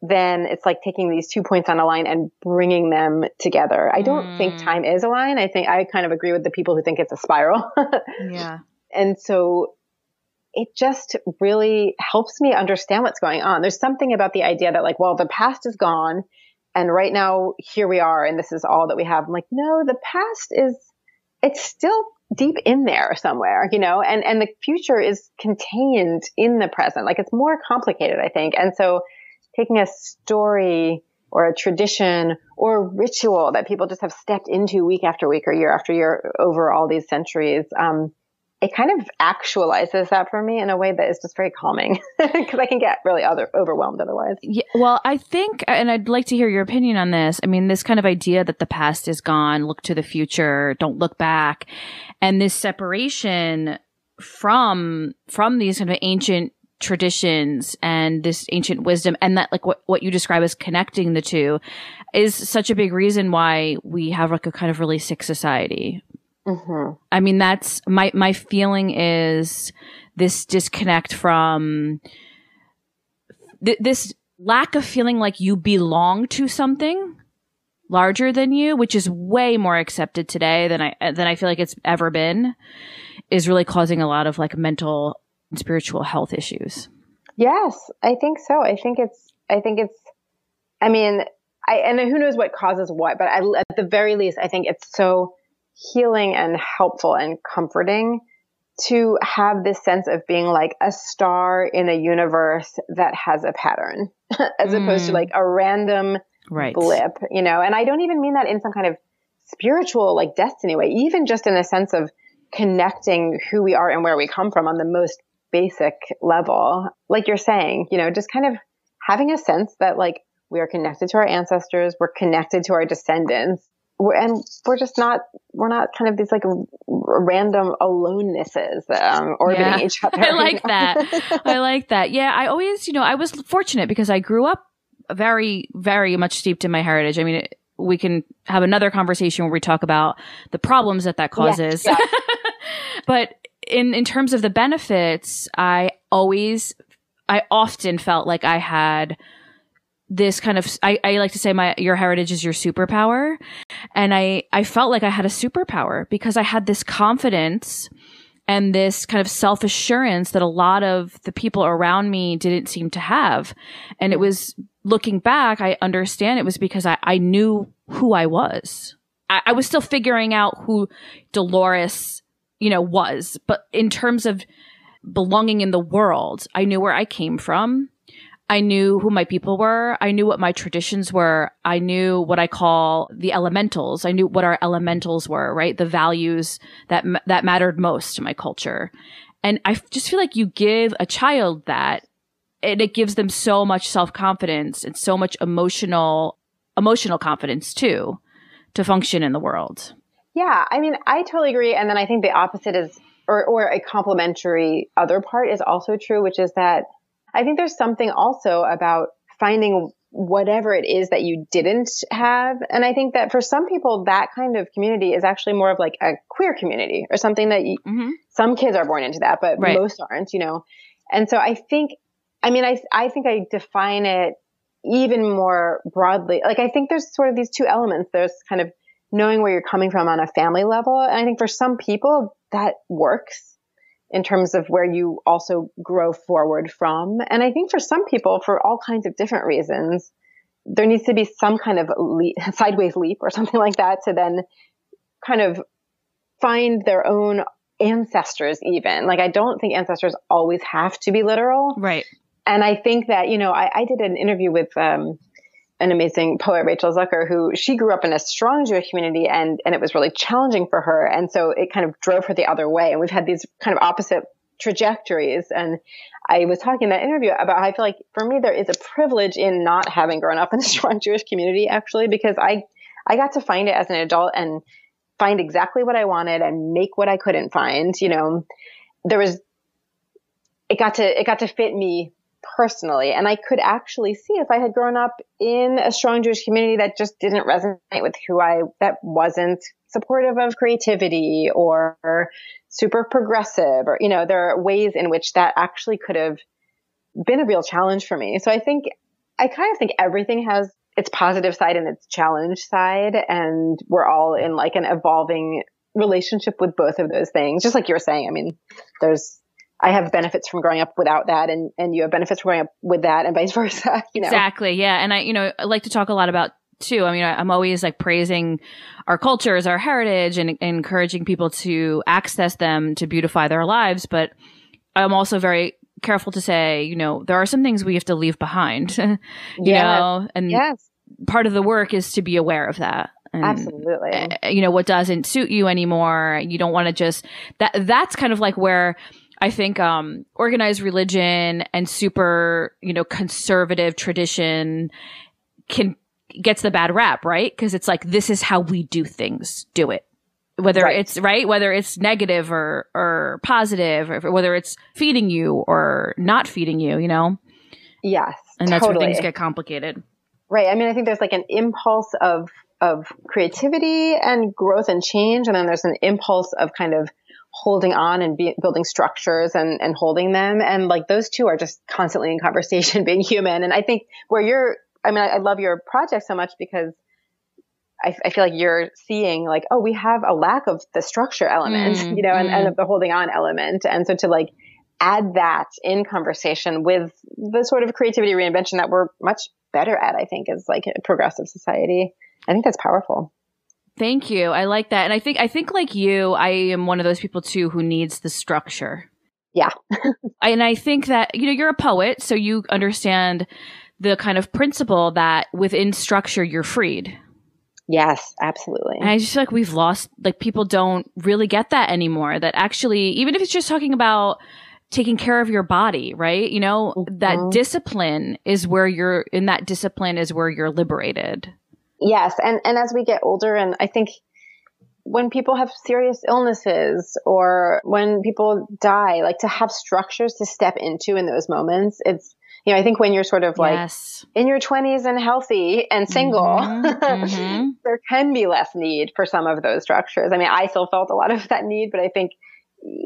then it's like taking these two points on a line and bringing them together. I don't mm. think time is a line. I think I kind of agree with the people who think it's a spiral. yeah. And so it just really helps me understand what's going on. There's something about the idea that like, well, the past is gone and right now here we are and this is all that we have. I'm like, no, the past is, it's still deep in there somewhere, you know, and, and the future is contained in the present. Like it's more complicated, I think. And so taking a story or a tradition or a ritual that people just have stepped into week after week or year after year over all these centuries, um, it kind of actualizes that for me in a way that is just very calming because I can get really other overwhelmed otherwise. Yeah, well, I think, and I'd like to hear your opinion on this. I mean, this kind of idea that the past is gone, look to the future, don't look back, and this separation from from these kind of ancient traditions and this ancient wisdom and that like what, what you describe as connecting the two is such a big reason why we have like a kind of really sick society Mm-hmm. I mean, that's my my feeling is this disconnect from th- this lack of feeling like you belong to something larger than you, which is way more accepted today than I than I feel like it's ever been, is really causing a lot of like mental and spiritual health issues. Yes, I think so. I think it's. I think it's. I mean, I and who knows what causes what, but I, at the very least, I think it's so healing and helpful and comforting to have this sense of being like a star in a universe that has a pattern as mm. opposed to mm. like a random right. blip, you know, and I don't even mean that in some kind of spiritual like destiny way, even just in a sense of connecting who we are and where we come from on the most basic level. Like you're saying, you know, just kind of having a sense that like we are connected to our ancestors, we're connected to our descendants, we're, and we're just not we're not kind of these like random alonenesses um, orbiting yeah. each other. I like that. I like that. Yeah, I always, you know, I was fortunate because I grew up very, very much steeped in my heritage. I mean, it, we can have another conversation where we talk about the problems that that causes. Yeah, yeah. but in in terms of the benefits, I always, I often felt like I had this kind of I, I like to say my your heritage is your superpower and i i felt like i had a superpower because i had this confidence and this kind of self assurance that a lot of the people around me didn't seem to have. And it was looking back i understand it was because i, I knew who i was. I, I was still figuring out who dolores you know was. But in terms of belonging in the world i knew where i came from I knew who my people were. I knew what my traditions were. I knew what I call the elementals. I knew what our elementals were, right? The values that, that mattered most to my culture. And I just feel like you give a child that and it gives them so much self-confidence and so much emotional, emotional confidence too to function in the world. Yeah. I mean, I totally agree. And then I think the opposite is, or, or a complementary other part is also true, which is that I think there's something also about finding whatever it is that you didn't have. And I think that for some people, that kind of community is actually more of like a queer community or something that you, mm-hmm. some kids are born into that, but right. most aren't, you know? And so I think, I mean, I, I think I define it even more broadly. Like, I think there's sort of these two elements. There's kind of knowing where you're coming from on a family level. And I think for some people that works in terms of where you also grow forward from. And I think for some people, for all kinds of different reasons, there needs to be some kind of leap, sideways leap or something like that to then kind of find their own ancestors even. Like I don't think ancestors always have to be literal. Right. And I think that, you know, I, I did an interview with um, an amazing poet, Rachel Zucker, who she grew up in a strong Jewish community and, and it was really challenging for her. And so it kind of drove her the other way. And we've had these kind of opposite trajectories. And I was talking in that interview about how I feel like for me, there is a privilege in not having grown up in a strong Jewish community, actually, because I, I got to find it as an adult and find exactly what I wanted and make what I couldn't find. You know, there was it got to, it got to fit me personally. And I could actually see if I had grown up in a strong Jewish community that just didn't resonate with who I, that wasn't supportive of creativity or super progressive or, you know, there are ways in which that actually could have been a real challenge for me. So I think, I kind of think everything has its positive side and its challenge side. And we're all in like an evolving relationship with both of those things. Just like you were saying, I mean, there's I have benefits from growing up without that and, and you have benefits from growing up with that and vice versa. You know? Exactly. Yeah. And I, you know, I like to talk a lot about too. I mean, I, am always like praising our cultures, our heritage and, and encouraging people to access them to beautify their lives. But I'm also very careful to say, you know, there are some things we have to leave behind, you yes. know, and yes. part of the work is to be aware of that. And, Absolutely. Uh, you know, what doesn't suit you anymore. You don't want to just, that, that's kind of like where, I think um, organized religion and super, you know, conservative tradition can gets the bad rap, right? Because it's like this is how we do things. Do it. Whether right. it's right, whether it's negative or or positive, or whether it's feeding you or not feeding you, you know. Yes, and that's totally. where things get complicated. Right. I mean, I think there's like an impulse of of creativity and growth and change, and then there's an impulse of kind of holding on and be, building structures and, and holding them. And like those two are just constantly in conversation, being human. And I think where you're, I mean, I, I love your project so much because I, I, feel like you're seeing like, oh, we have a lack of the structure element, mm, you know, and, mm. and of the holding on element. And so to like add that in conversation with the sort of creativity reinvention that we're much better at, I think is like a progressive society. I think that's powerful. Thank you. I like that. And I think I think like you, I am one of those people too who needs the structure. Yeah. and I think that you know, you're a poet, so you understand the kind of principle that within structure you're freed. Yes, absolutely. And I just feel like we've lost like people don't really get that anymore. That actually even if it's just talking about taking care of your body, right? You know, mm-hmm. that discipline is where you're in that discipline is where you're liberated. Yes, and and as we get older, and I think when people have serious illnesses or when people die, like to have structures to step into in those moments, it's you know, I think when you're sort of like yes. in your 20s and healthy and single, mm-hmm, mm-hmm. there can be less need for some of those structures. I mean, I still felt a lot of that need, but I think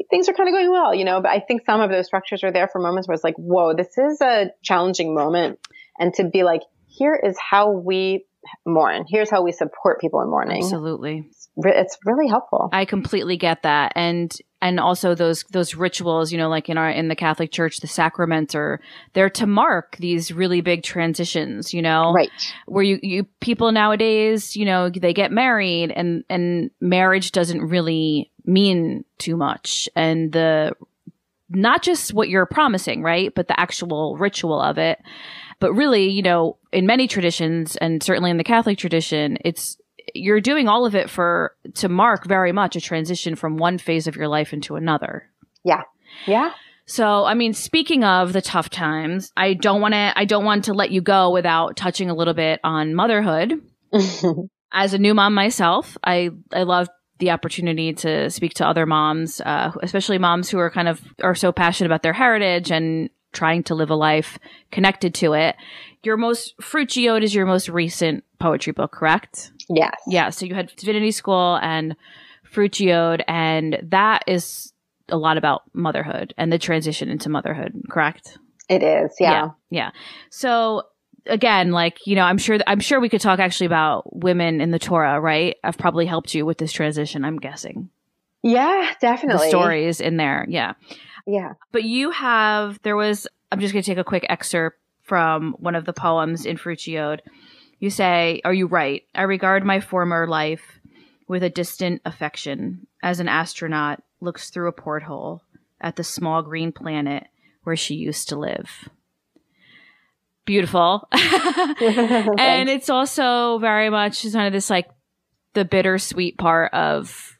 things are kind of going well, you know, but I think some of those structures are there for moments where it's like, whoa, this is a challenging moment. And to be like, here is how we mourn. Here's how we support people in mourning. Absolutely. It's, it's really helpful. I completely get that. And and also those those rituals, you know, like in our in the Catholic Church, the sacraments are they're to mark these really big transitions, you know, right? Where you you people nowadays, you know, they get married and and marriage doesn't really mean too much, and the not just what you're promising, right, but the actual ritual of it. But really, you know, in many traditions and certainly in the Catholic tradition, it's you're doing all of it for to mark very much a transition from one phase of your life into another. Yeah. Yeah. So, I mean, speaking of the tough times, I don't want to I don't want to let you go without touching a little bit on motherhood. As a new mom myself, I I love the opportunity to speak to other moms, uh, especially moms who are kind of are so passionate about their heritage and trying to live a life connected to it. Your most Fruit is your most recent poetry book, correct? Yes. Yeah. So you had Divinity School and Fruit Geode, and that is a lot about motherhood and the transition into motherhood, correct? It is. Yeah. Yeah. yeah. So again, like, you know, I'm sure, I'm sure we could talk actually about women in the Torah, right? I've probably helped you with this transition, I'm guessing. Yeah, definitely. The stories in there. Yeah. Yeah. But you have, there was, I'm just going to take a quick excerpt from one of the poems in Fruit Geode. You say, Are you right? I regard my former life with a distant affection as an astronaut looks through a porthole at the small green planet where she used to live. Beautiful. and it's also very much kind of this like the bittersweet part of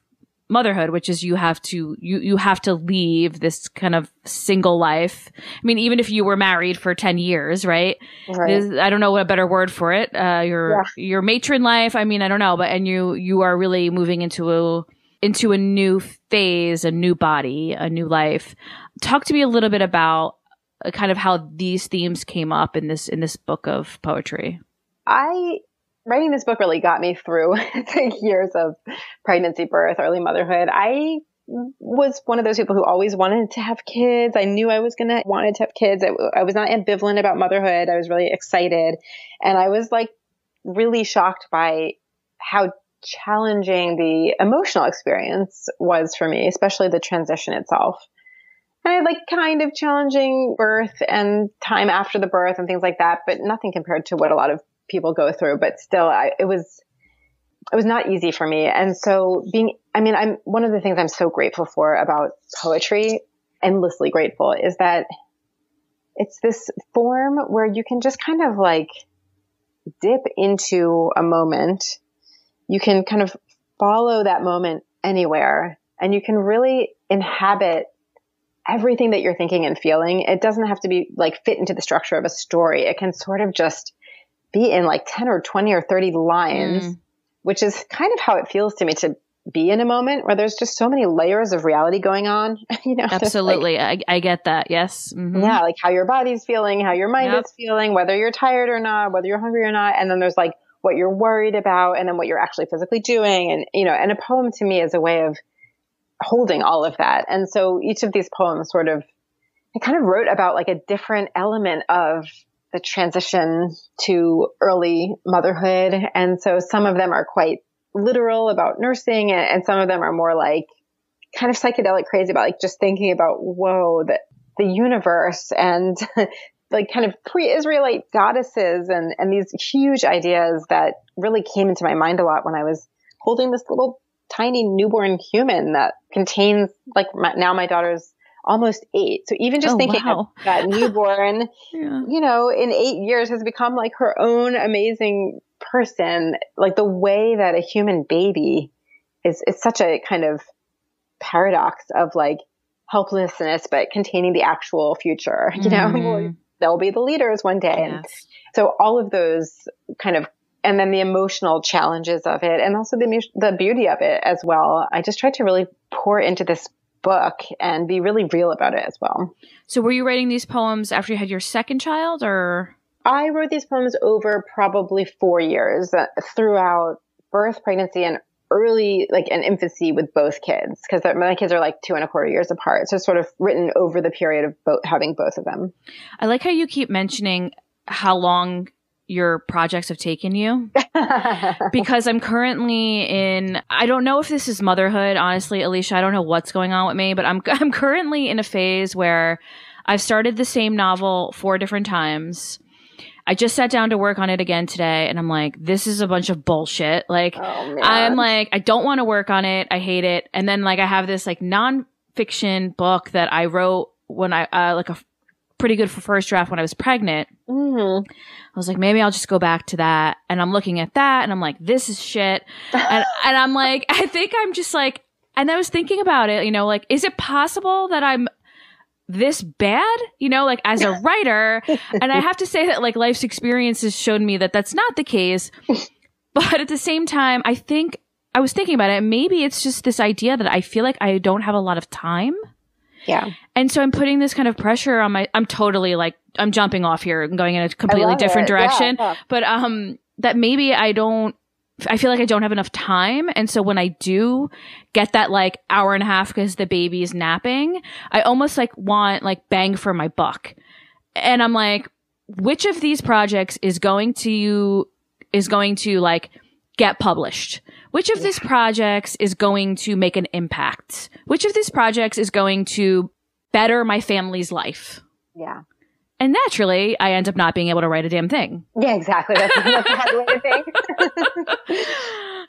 motherhood, which is you have to you you have to leave this kind of single life. I mean, even if you were married for ten years, right? right. I don't know what a better word for it. Uh, your yeah. your matron life. I mean, I don't know, but and you you are really moving into a into a new phase, a new body, a new life. talk to me a little bit about uh, kind of how these themes came up in this in this book of poetry. I writing this book really got me through the years of pregnancy, birth, early motherhood. I was one of those people who always wanted to have kids. I knew I was going to wanted to have kids. I, I was not ambivalent about motherhood. I was really excited. And I was like really shocked by how challenging the emotional experience was for me, especially the transition itself. And I had like kind of challenging birth and time after the birth and things like that, but nothing compared to what a lot of people go through. But still, I, it was it was not easy for me. And so being, I mean, I'm one of the things I'm so grateful for about poetry, endlessly grateful, is that it's this form where you can just kind of like dip into a moment. You can kind of follow that moment anywhere and you can really inhabit everything that you're thinking and feeling. It doesn't have to be like fit into the structure of a story. It can sort of just be in like 10 or 20 or 30 lines, mm. which is kind of how it feels to me to be in a moment where there's just so many layers of reality going on. you know, absolutely. Like, I, I, get that. Yes. Mm-hmm. Yeah. Like how your body's feeling, how your mind yep. is feeling, whether you're tired or not, whether you're hungry or not. And then there's like what you're worried about and then what you're actually physically doing. And, you know, and a poem to me is a way of holding all of that. And so each of these poems sort of, I kind of wrote about like a different element of the transition to early motherhood. And so some of them are quite literal about nursing and, and some of them are more like kind of psychedelic crazy about like just thinking about, whoa, the, the universe and like kind of pre-Israelite goddesses and, and these huge ideas that really came into my mind a lot when I was holding this little tiny newborn human that contains like my, now my daughter's almost eight. So even just oh, thinking wow. that newborn, yeah. you know, in eight years has become like her own amazing person. Like the way that a human baby is, is such a kind of paradox of like helplessness, but containing the actual future, you know, mm-hmm. they'll be the leaders one day. Yes. And so all of those kind of and then the emotional challenges of it and also the the beauty of it as well. I just tried to really pour into this book and be really real about it as well. So were you writing these poems after you had your second child or? I wrote these poems over probably 4 years uh, throughout birth, pregnancy and early like an infancy with both kids because my kids are like two and a quarter years apart. So sort of written over the period of both having both of them. I like how you keep mentioning how long your projects have taken you? Because I'm currently in I don't know if this is motherhood honestly Alicia I don't know what's going on with me but I'm I'm currently in a phase where I've started the same novel four different times. I just sat down to work on it again today and I'm like this is a bunch of bullshit. Like oh, I'm like I don't want to work on it I hate it. And then like I have this like nonfiction book that I wrote when I uh, like a pretty good for first draft when I was pregnant. Mm-hmm. I was like, maybe I'll just go back to that. And I'm looking at that and I'm like, this is shit. and, and I'm like, I think I'm just like, and I was thinking about it, you know, like, is it possible that I'm this bad, you know, like as a writer? and I have to say that like life's experiences showed me that that's not the case. But at the same time, I think I was thinking about it. Maybe it's just this idea that I feel like I don't have a lot of time. Yeah. And so I'm putting this kind of pressure on my, I'm totally like, I'm jumping off here and going in a completely different it. direction. Yeah, yeah. But, um, that maybe I don't, I feel like I don't have enough time. And so when I do get that like hour and a half because the baby is napping, I almost like want like bang for my buck. And I'm like, which of these projects is going to, is going to like get published? Which of these projects is going to make an impact? Which of these projects is going to better my family's life? Yeah. And naturally, I end up not being able to write a damn thing. Yeah, exactly. That's, that's hard way to think.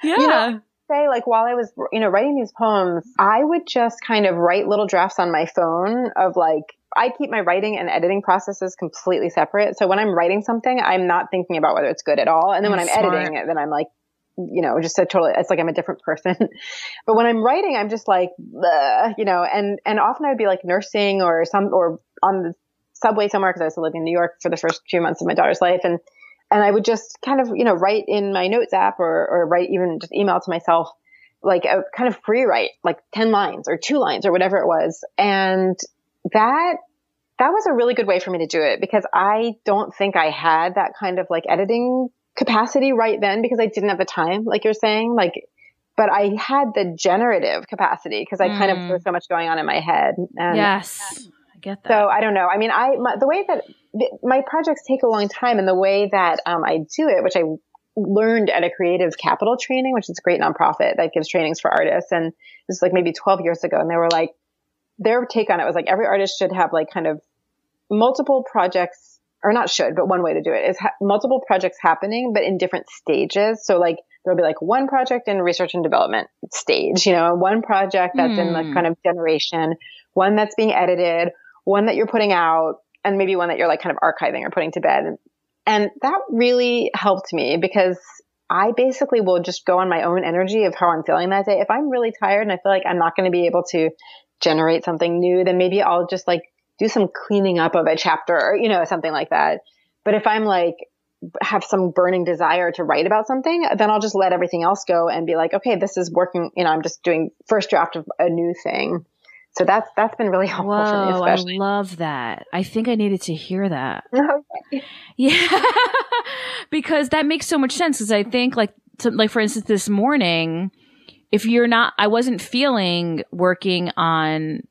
yeah. You know, say like while I was, you know, writing these poems, I would just kind of write little drafts on my phone of like, I keep my writing and editing processes completely separate. So when I'm writing something, I'm not thinking about whether it's good at all. And then when I'm smart. editing it, then I'm like, you know, just a totally, it's like I'm a different person. but when I'm writing, I'm just like, you know, and, and often I would be like nursing or some, or on the subway somewhere because I was living in New York for the first few months of my daughter's life. And, and I would just kind of, you know, write in my notes app or, or write even just email to myself, like a kind of free write, like 10 lines or two lines or whatever it was. And that that was a really good way for me to do it because I don't think I had that kind of like editing capacity right then because I didn't have the time, like you're saying. Like, but I had the generative capacity because I mm. kind of there was so much going on in my head. And yes, I get that. So I don't know. I mean, I my, the way that my projects take a long time, and the way that um, I do it, which I learned at a creative capital training, which is a great nonprofit that gives trainings for artists. And this is like maybe 12 years ago. And they were like, their take on it was like every artist should have like kind of multiple projects or not should, but one way to do it is ha- multiple projects happening, but in different stages. So like there'll be like one project in research and development stage, you know, one project that's mm. in the hmm. kind of generation, one that's being edited, one that you're putting out, and maybe one that you're like kind of archiving or putting to bed. And that really helped me because I basically will just go on my own energy of how I'm feeling that day. If I'm really tired and I feel like I'm not going to be able to generate something new, then maybe I'll just like do some cleaning up of a chapter or, you know, something like that. But if I'm like, have some burning desire to write about something, then I'll just let everything else go and be like, okay, this is working. You know, I'm just doing first draft of a new thing. So that's that's been really helpful Whoa, for me. Especially. I love that. I think I needed to hear that. Yeah, because that makes so much sense. Because I think, like, to, like for instance, this morning, if you're not, I wasn't feeling working on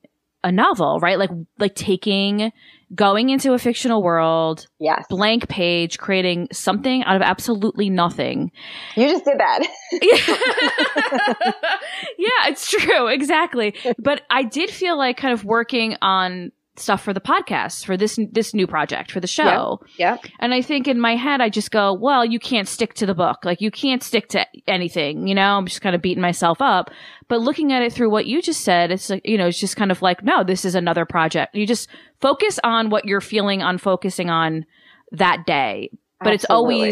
a novel, right? Like like taking going into a fictional world, yes. blank page, creating something out of absolutely nothing. You just did that. yeah, it's true. Exactly. But I did feel like kind of working on stuff for the podcast for this this new project for the show. Yeah. And I think in my head I just go, well, you can't stick to the book. Like you can't stick to anything, you know? I'm just kind of beating myself up. But looking at it through what you just said, it's like, you know, it's just kind of like, no, this is another project. You just focus on what you're feeling on focusing on that day. But Absolutely. it's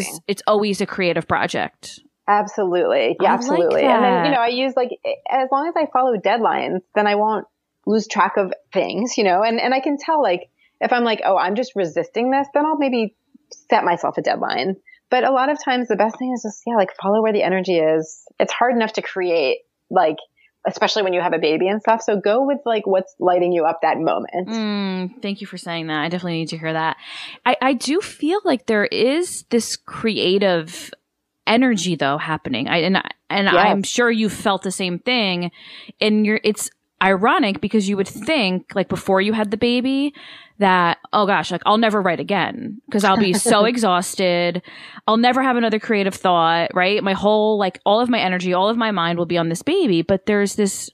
always it's always a creative project. Absolutely. Yeah, absolutely. Like and then, you know, I use like as long as I follow deadlines, then I won't lose track of things, you know, and, and I can tell like if I'm like, oh, I'm just resisting this, then I'll maybe set myself a deadline. But a lot of times the best thing is just, yeah, like follow where the energy is. It's hard enough to create like, especially when you have a baby and stuff. So go with like what's lighting you up that moment. Mm, thank you for saying that. I definitely need to hear that. I, I do feel like there is this creative energy though happening. I, and, I, and yes. I'm sure you felt the same thing and you're, it's, ironic because you would think like before you had the baby that oh gosh like I'll never write again because I'll be so exhausted. I'll never have another creative thought right? My whole like all of my energy all of my mind will be on this baby. But there's this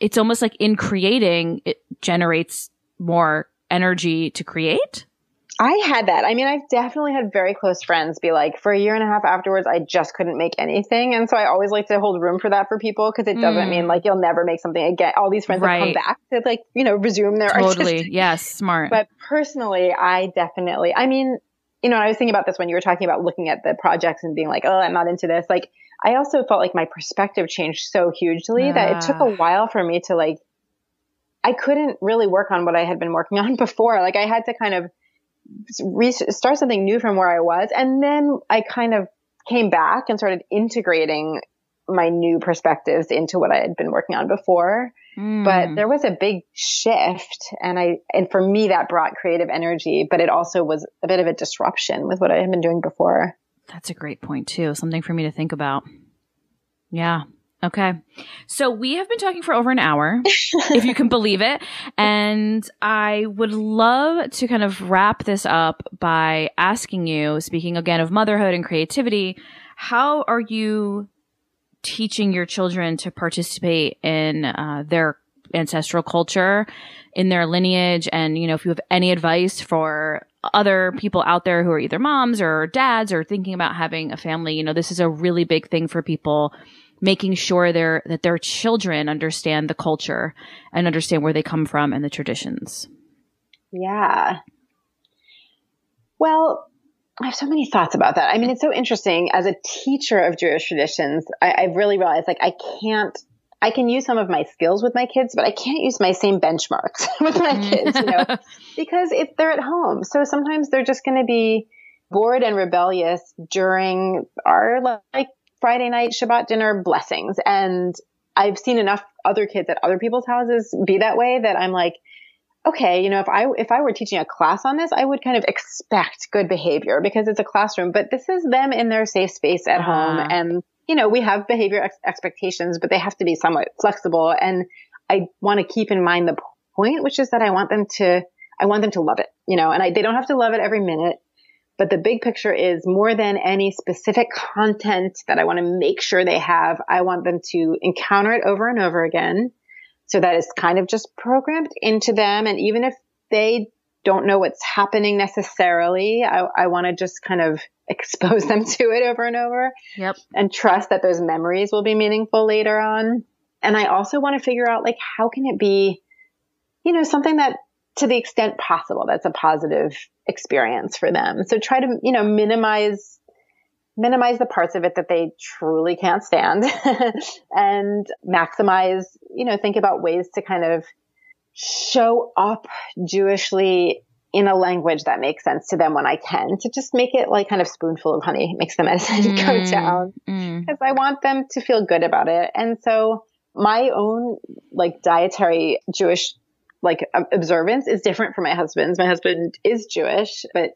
it's almost like in creating it generates more energy to create I had that. I mean, I've definitely had very close friends be like, for a year and a half afterwards, I just couldn't make anything. And so I always like to hold room for that for people because it doesn't mm. mean like you'll never make something again. All these friends right. have come back to like, you know, resume their Totally. Artistic. Yes. Smart. But personally, I definitely, I mean, you know, I was thinking about this when you were talking about looking at the projects and being like, oh, I'm not into this. Like, I also felt like my perspective changed so hugely that it took a while for me to like, I couldn't really work on what I had been working on before. Like, I had to kind of, re- start something new from where I was. And then I kind of came back and started integrating my new perspectives into what I had been working on before. Mm. But there was a big shift and I, and for me that brought creative energy, but it also was a bit of a disruption with what I had been doing before. That's a great point too. Something for me to think about. Yeah. Okay. So we have been talking for over an hour, if you can believe it. And I would love to kind of wrap this up by asking you, speaking again of motherhood and creativity, how are you teaching your children to participate in uh, their ancestral culture, in their lineage? And, you know, if you have any advice for other people out there who are either moms or dads or thinking about having a family, you know, this is a really big thing for people making sure their that their children understand the culture and understand where they come from and the traditions. Yeah. Well, I have so many thoughts about that. I mean, it's so interesting. As a teacher of Jewish traditions, I, have really realized like I can't. I can use some of my skills with my kids, but I can't use my same benchmarks with my mm. kids, you know, because if they're at home. So sometimes they're just going to be bored and rebellious during our like Friday night Shabbat dinner blessings. And I've seen enough other kids at other people's houses be that way that I'm like, okay, you know, if I if I were teaching a class on this, I would kind of expect good behavior because it's a classroom, but this is them in their safe space at uh-huh. home and you know, we have behavior ex- expectations, but they have to be somewhat flexible and I want to keep in mind the point, which is that I want them to I want them to love it, you know, and I, they don't have to love it every minute. But the big picture is more than any specific content that I want to make sure they have, I want them to encounter it over and over again so that it's kind of just programmed into them. And even if they don't know what's happening necessarily, I, I want to just kind of expose them to it over and over. Yep. And trust that those memories will be meaningful later on. And I also want to figure out like, how can it be, you know, something that to the extent possible, that's a positive experience for them. So try to, you know, minimize minimize the parts of it that they truly can't stand and maximize, you know, think about ways to kind of show up Jewishly in a language that makes sense to them when I can to just make it like kind of spoonful of honey makes the medicine mm, go down because mm. I want them to feel good about it. And so my own like dietary Jewish like observance is different from my husband's. My husband is Jewish, but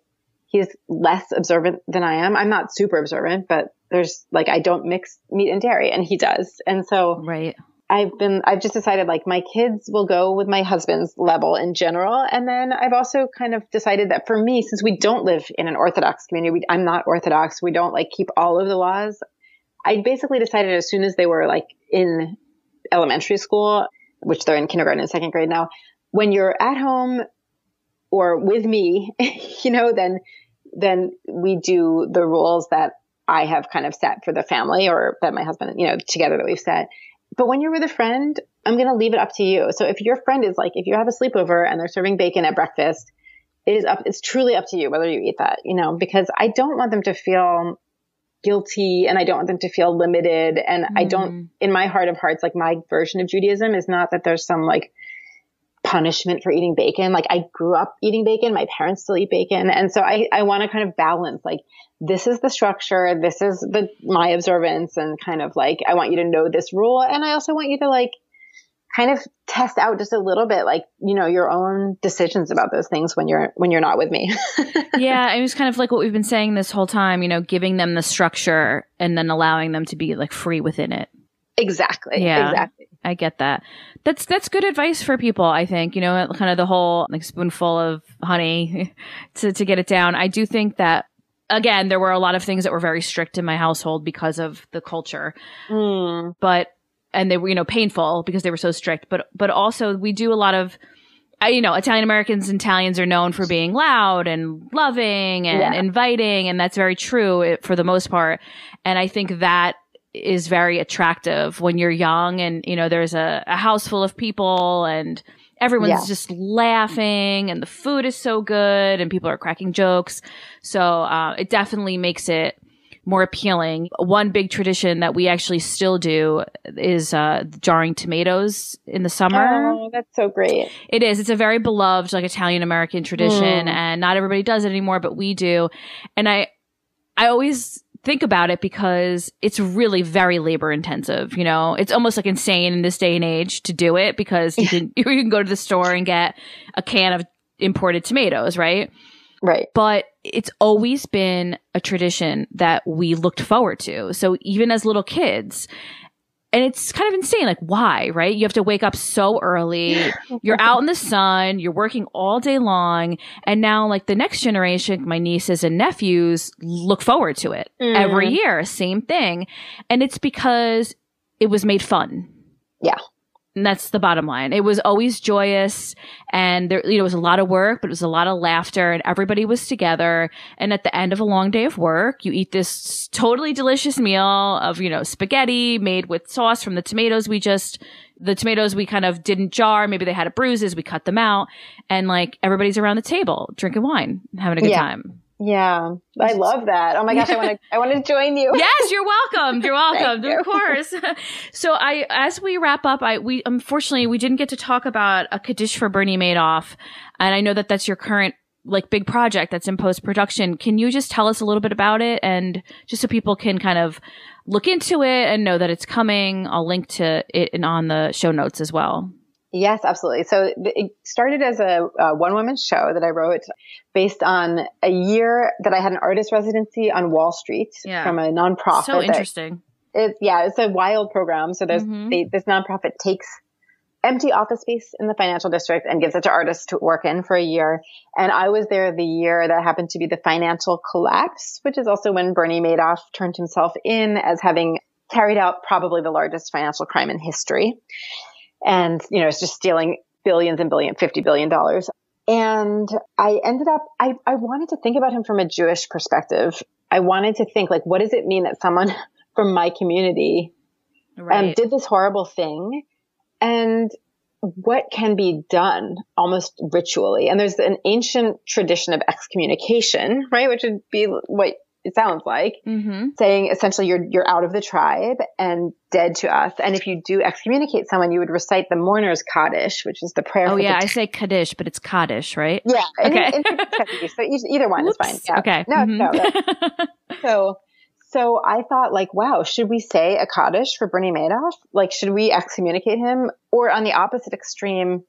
he's less observant than I am. I'm not super observant, but there's like I don't mix meat and dairy and he does. And so Right. I've been I've just decided like my kids will go with my husband's level in general and then I've also kind of decided that for me since we don't live in an orthodox community, we, I'm not orthodox, we don't like keep all of the laws. I basically decided as soon as they were like in elementary school, which they're in kindergarten and second grade now, when you're at home or with me, you know, then then we do the rules that I have kind of set for the family or that my husband, you know, together that we've set. But when you're with a friend, I'm going to leave it up to you. So if your friend is like, if you have a sleepover and they're serving bacon at breakfast, it is up, it's truly up to you whether you eat that, you know, because I don't want them to feel guilty and I don't want them to feel limited. And mm. I don't, mm. in my heart of hearts, like my version of Judaism is not that there's some like punishment for eating bacon. Like I grew up eating bacon. My parents still eat bacon. And so I, I want to kind of balance like, this is the structure. This is the, my observance and kind of like, I want you to know this rule. And I also want you to like, kind of test out just a little bit like you know your own decisions about those things when you're when you're not with me yeah it was kind of like what we've been saying this whole time you know giving them the structure and then allowing them to be like free within it exactly yeah exactly I get that. That's that's good advice for people. I think you know, kind of the whole like spoonful of honey to to get it down. I do think that again, there were a lot of things that were very strict in my household because of the culture, mm. but and they were you know painful because they were so strict. But but also we do a lot of. you know, Italian Americans and Italians are known for being loud and loving and yeah. inviting, and that's very true for the most part. And I think that is very attractive when you're young and, you know, there's a, a house full of people and everyone's yeah. just laughing and the food is so good and people are cracking jokes. So, uh, it definitely makes it more appealing. One big tradition that we actually still do is uh, jarring tomatoes in the summer. Oh, that's so great. It is. It's a very beloved like Italian American tradition mm. and not everybody does it anymore, but we do. And I I always think about it because it's really very labor intensive. You know, it's almost like insane in this day and age to do it because you can you can go to the store and get a can of imported tomatoes, right? Right. But it's always been a tradition that we looked forward to. So even as little kids, and it's kind of insane. Like, why, right? You have to wake up so early. You're out in the sun. You're working all day long. And now, like, the next generation, my nieces and nephews look forward to it mm. every year. Same thing. And it's because it was made fun. Yeah. And that's the bottom line. It was always joyous and there, you know, it was a lot of work, but it was a lot of laughter and everybody was together. And at the end of a long day of work, you eat this totally delicious meal of, you know, spaghetti made with sauce from the tomatoes we just, the tomatoes we kind of didn't jar. Maybe they had a bruises. We cut them out and like everybody's around the table drinking wine, having a good yeah. time. Yeah, I love that. Oh my gosh, I want to, I want to join you. Yes, you're welcome. You're welcome. Of course. so I, as we wrap up, I, we, unfortunately, we didn't get to talk about a Kaddish for Bernie Madoff. And I know that that's your current, like, big project that's in post production. Can you just tell us a little bit about it? And just so people can kind of look into it and know that it's coming, I'll link to it and on the show notes as well. Yes, absolutely. So it started as a, a one woman show that I wrote based on a year that I had an artist residency on Wall Street Yeah. from a nonprofit. So interesting. it, yeah, it's a wild program. So there's Mhm. they, this nonprofit takes empty office space in the financial district and gives it to artists to work in for a year. And I was there the year that happened to be the financial collapse, which is also when Bernie Madoff turned himself in as having carried out probably the largest financial crime in history. And, you know, it's just stealing billions and billion, $50 billion. And I ended up, I, I wanted to think about him from a Jewish perspective. I wanted to think, like, what does it mean that someone from my community um, did this horrible thing and what can be done almost ritually and there's an ancient tradition of excommunication right which would be what it sounds like mm-hmm. saying essentially you're you're out of the tribe and dead to us and if you do excommunicate someone you would recite the mourner's kaddish which is the prayer Oh yeah, I say Kaddish, but it's Kaddish, right? yeah Okay. it's Kaddish, so each- either one is fine yeah. Okay. no Mhm. no so, so I thought like, wow, should we say a Kaddish for Bernie Madoff? Like, should we excommunicate him? Or on the opposite extreme,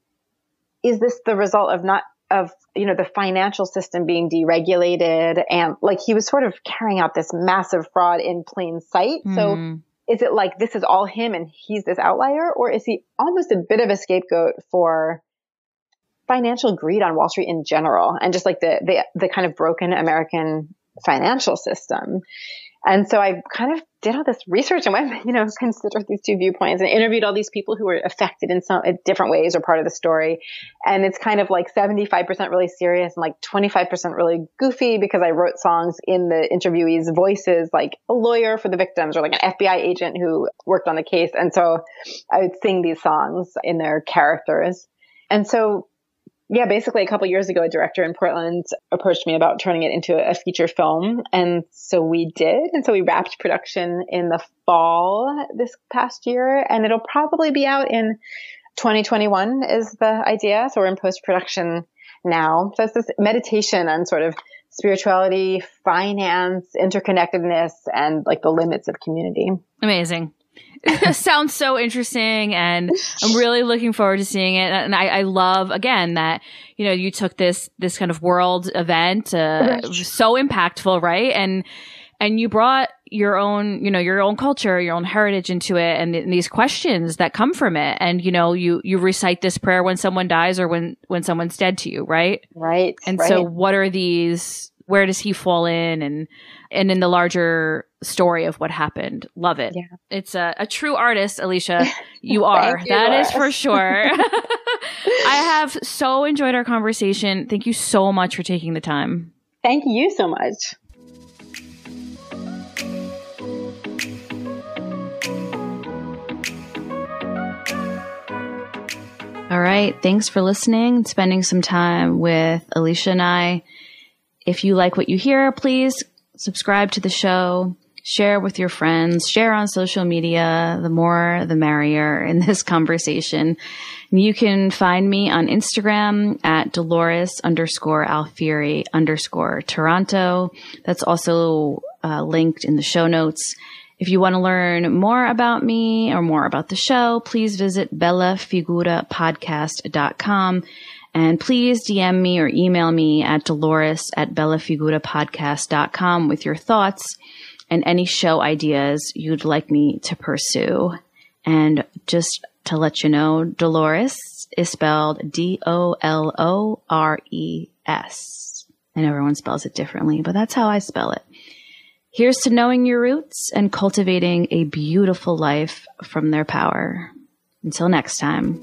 is this the result of not, of, you know, the financial system being deregulated and like he was sort of carrying out this massive fraud in plain sight. So Mhm. is it like this is all him and he's this outlier? Or is he almost a bit of a scapegoat for financial greed on Wall Street in general and just like the, the, the kind of broken American financial system? And so I kind of did all this research and went, you know, considered these two viewpoints and interviewed all these people who were affected in some in different ways or part of the story. And it's kind of like 75% really serious and like 25% really goofy because I wrote songs in the interviewees' voices, like a lawyer for the victims or like an FBI agent who worked on the case. And so I would sing these songs in their characters. And so yeah, basically a couple years ago, a director in Portland approached me about turning it into a feature film. And so we did. And so we wrapped production in the fall this past year and it'll probably be out in 2021 is the idea. So we're in post production now. So it's this meditation on sort of spirituality, finance, interconnectedness, and like the limits of community. Amazing. Sounds so interesting and I'm really looking forward to seeing it. And I, I love again that, you know, you took this, this kind of world event, uh, Right. so impactful, right? And, and you brought your own, you know, your own culture, your own heritage into it and, th- these questions that come from it. And, you know, you, you recite this prayer when someone dies or when, when someone's dead to you, right? Right. And right. so what are these where does he fall in and and in the larger story of what happened. Love it. Yeah. It's a, a true artist, Alicia. You are. You, That is Laura. for sure. I have so enjoyed our conversation. Thank you so much for taking the time. Thank you so much. All right. Thanks for listening and spending some time with Alicia and I. If you like what you hear, please subscribe to the show, share with your friends, share on social media. The more, the merrier in this conversation. You can find me on Instagram at Dolores underscore Alfieri underscore Toronto. That's also uh, linked in the show notes. If you want to learn more about me or more about the show, please visit bellafigurapodcast.com and please DM me or email me at dolores at bellafigurapodcast.com with your thoughts and any show ideas you'd like me to pursue. And just to let you know, Dolores is spelled D O L O R E S. And everyone spells it differently, but that's how I spell it. Here's to knowing your roots and cultivating a beautiful life from their power. Until next time.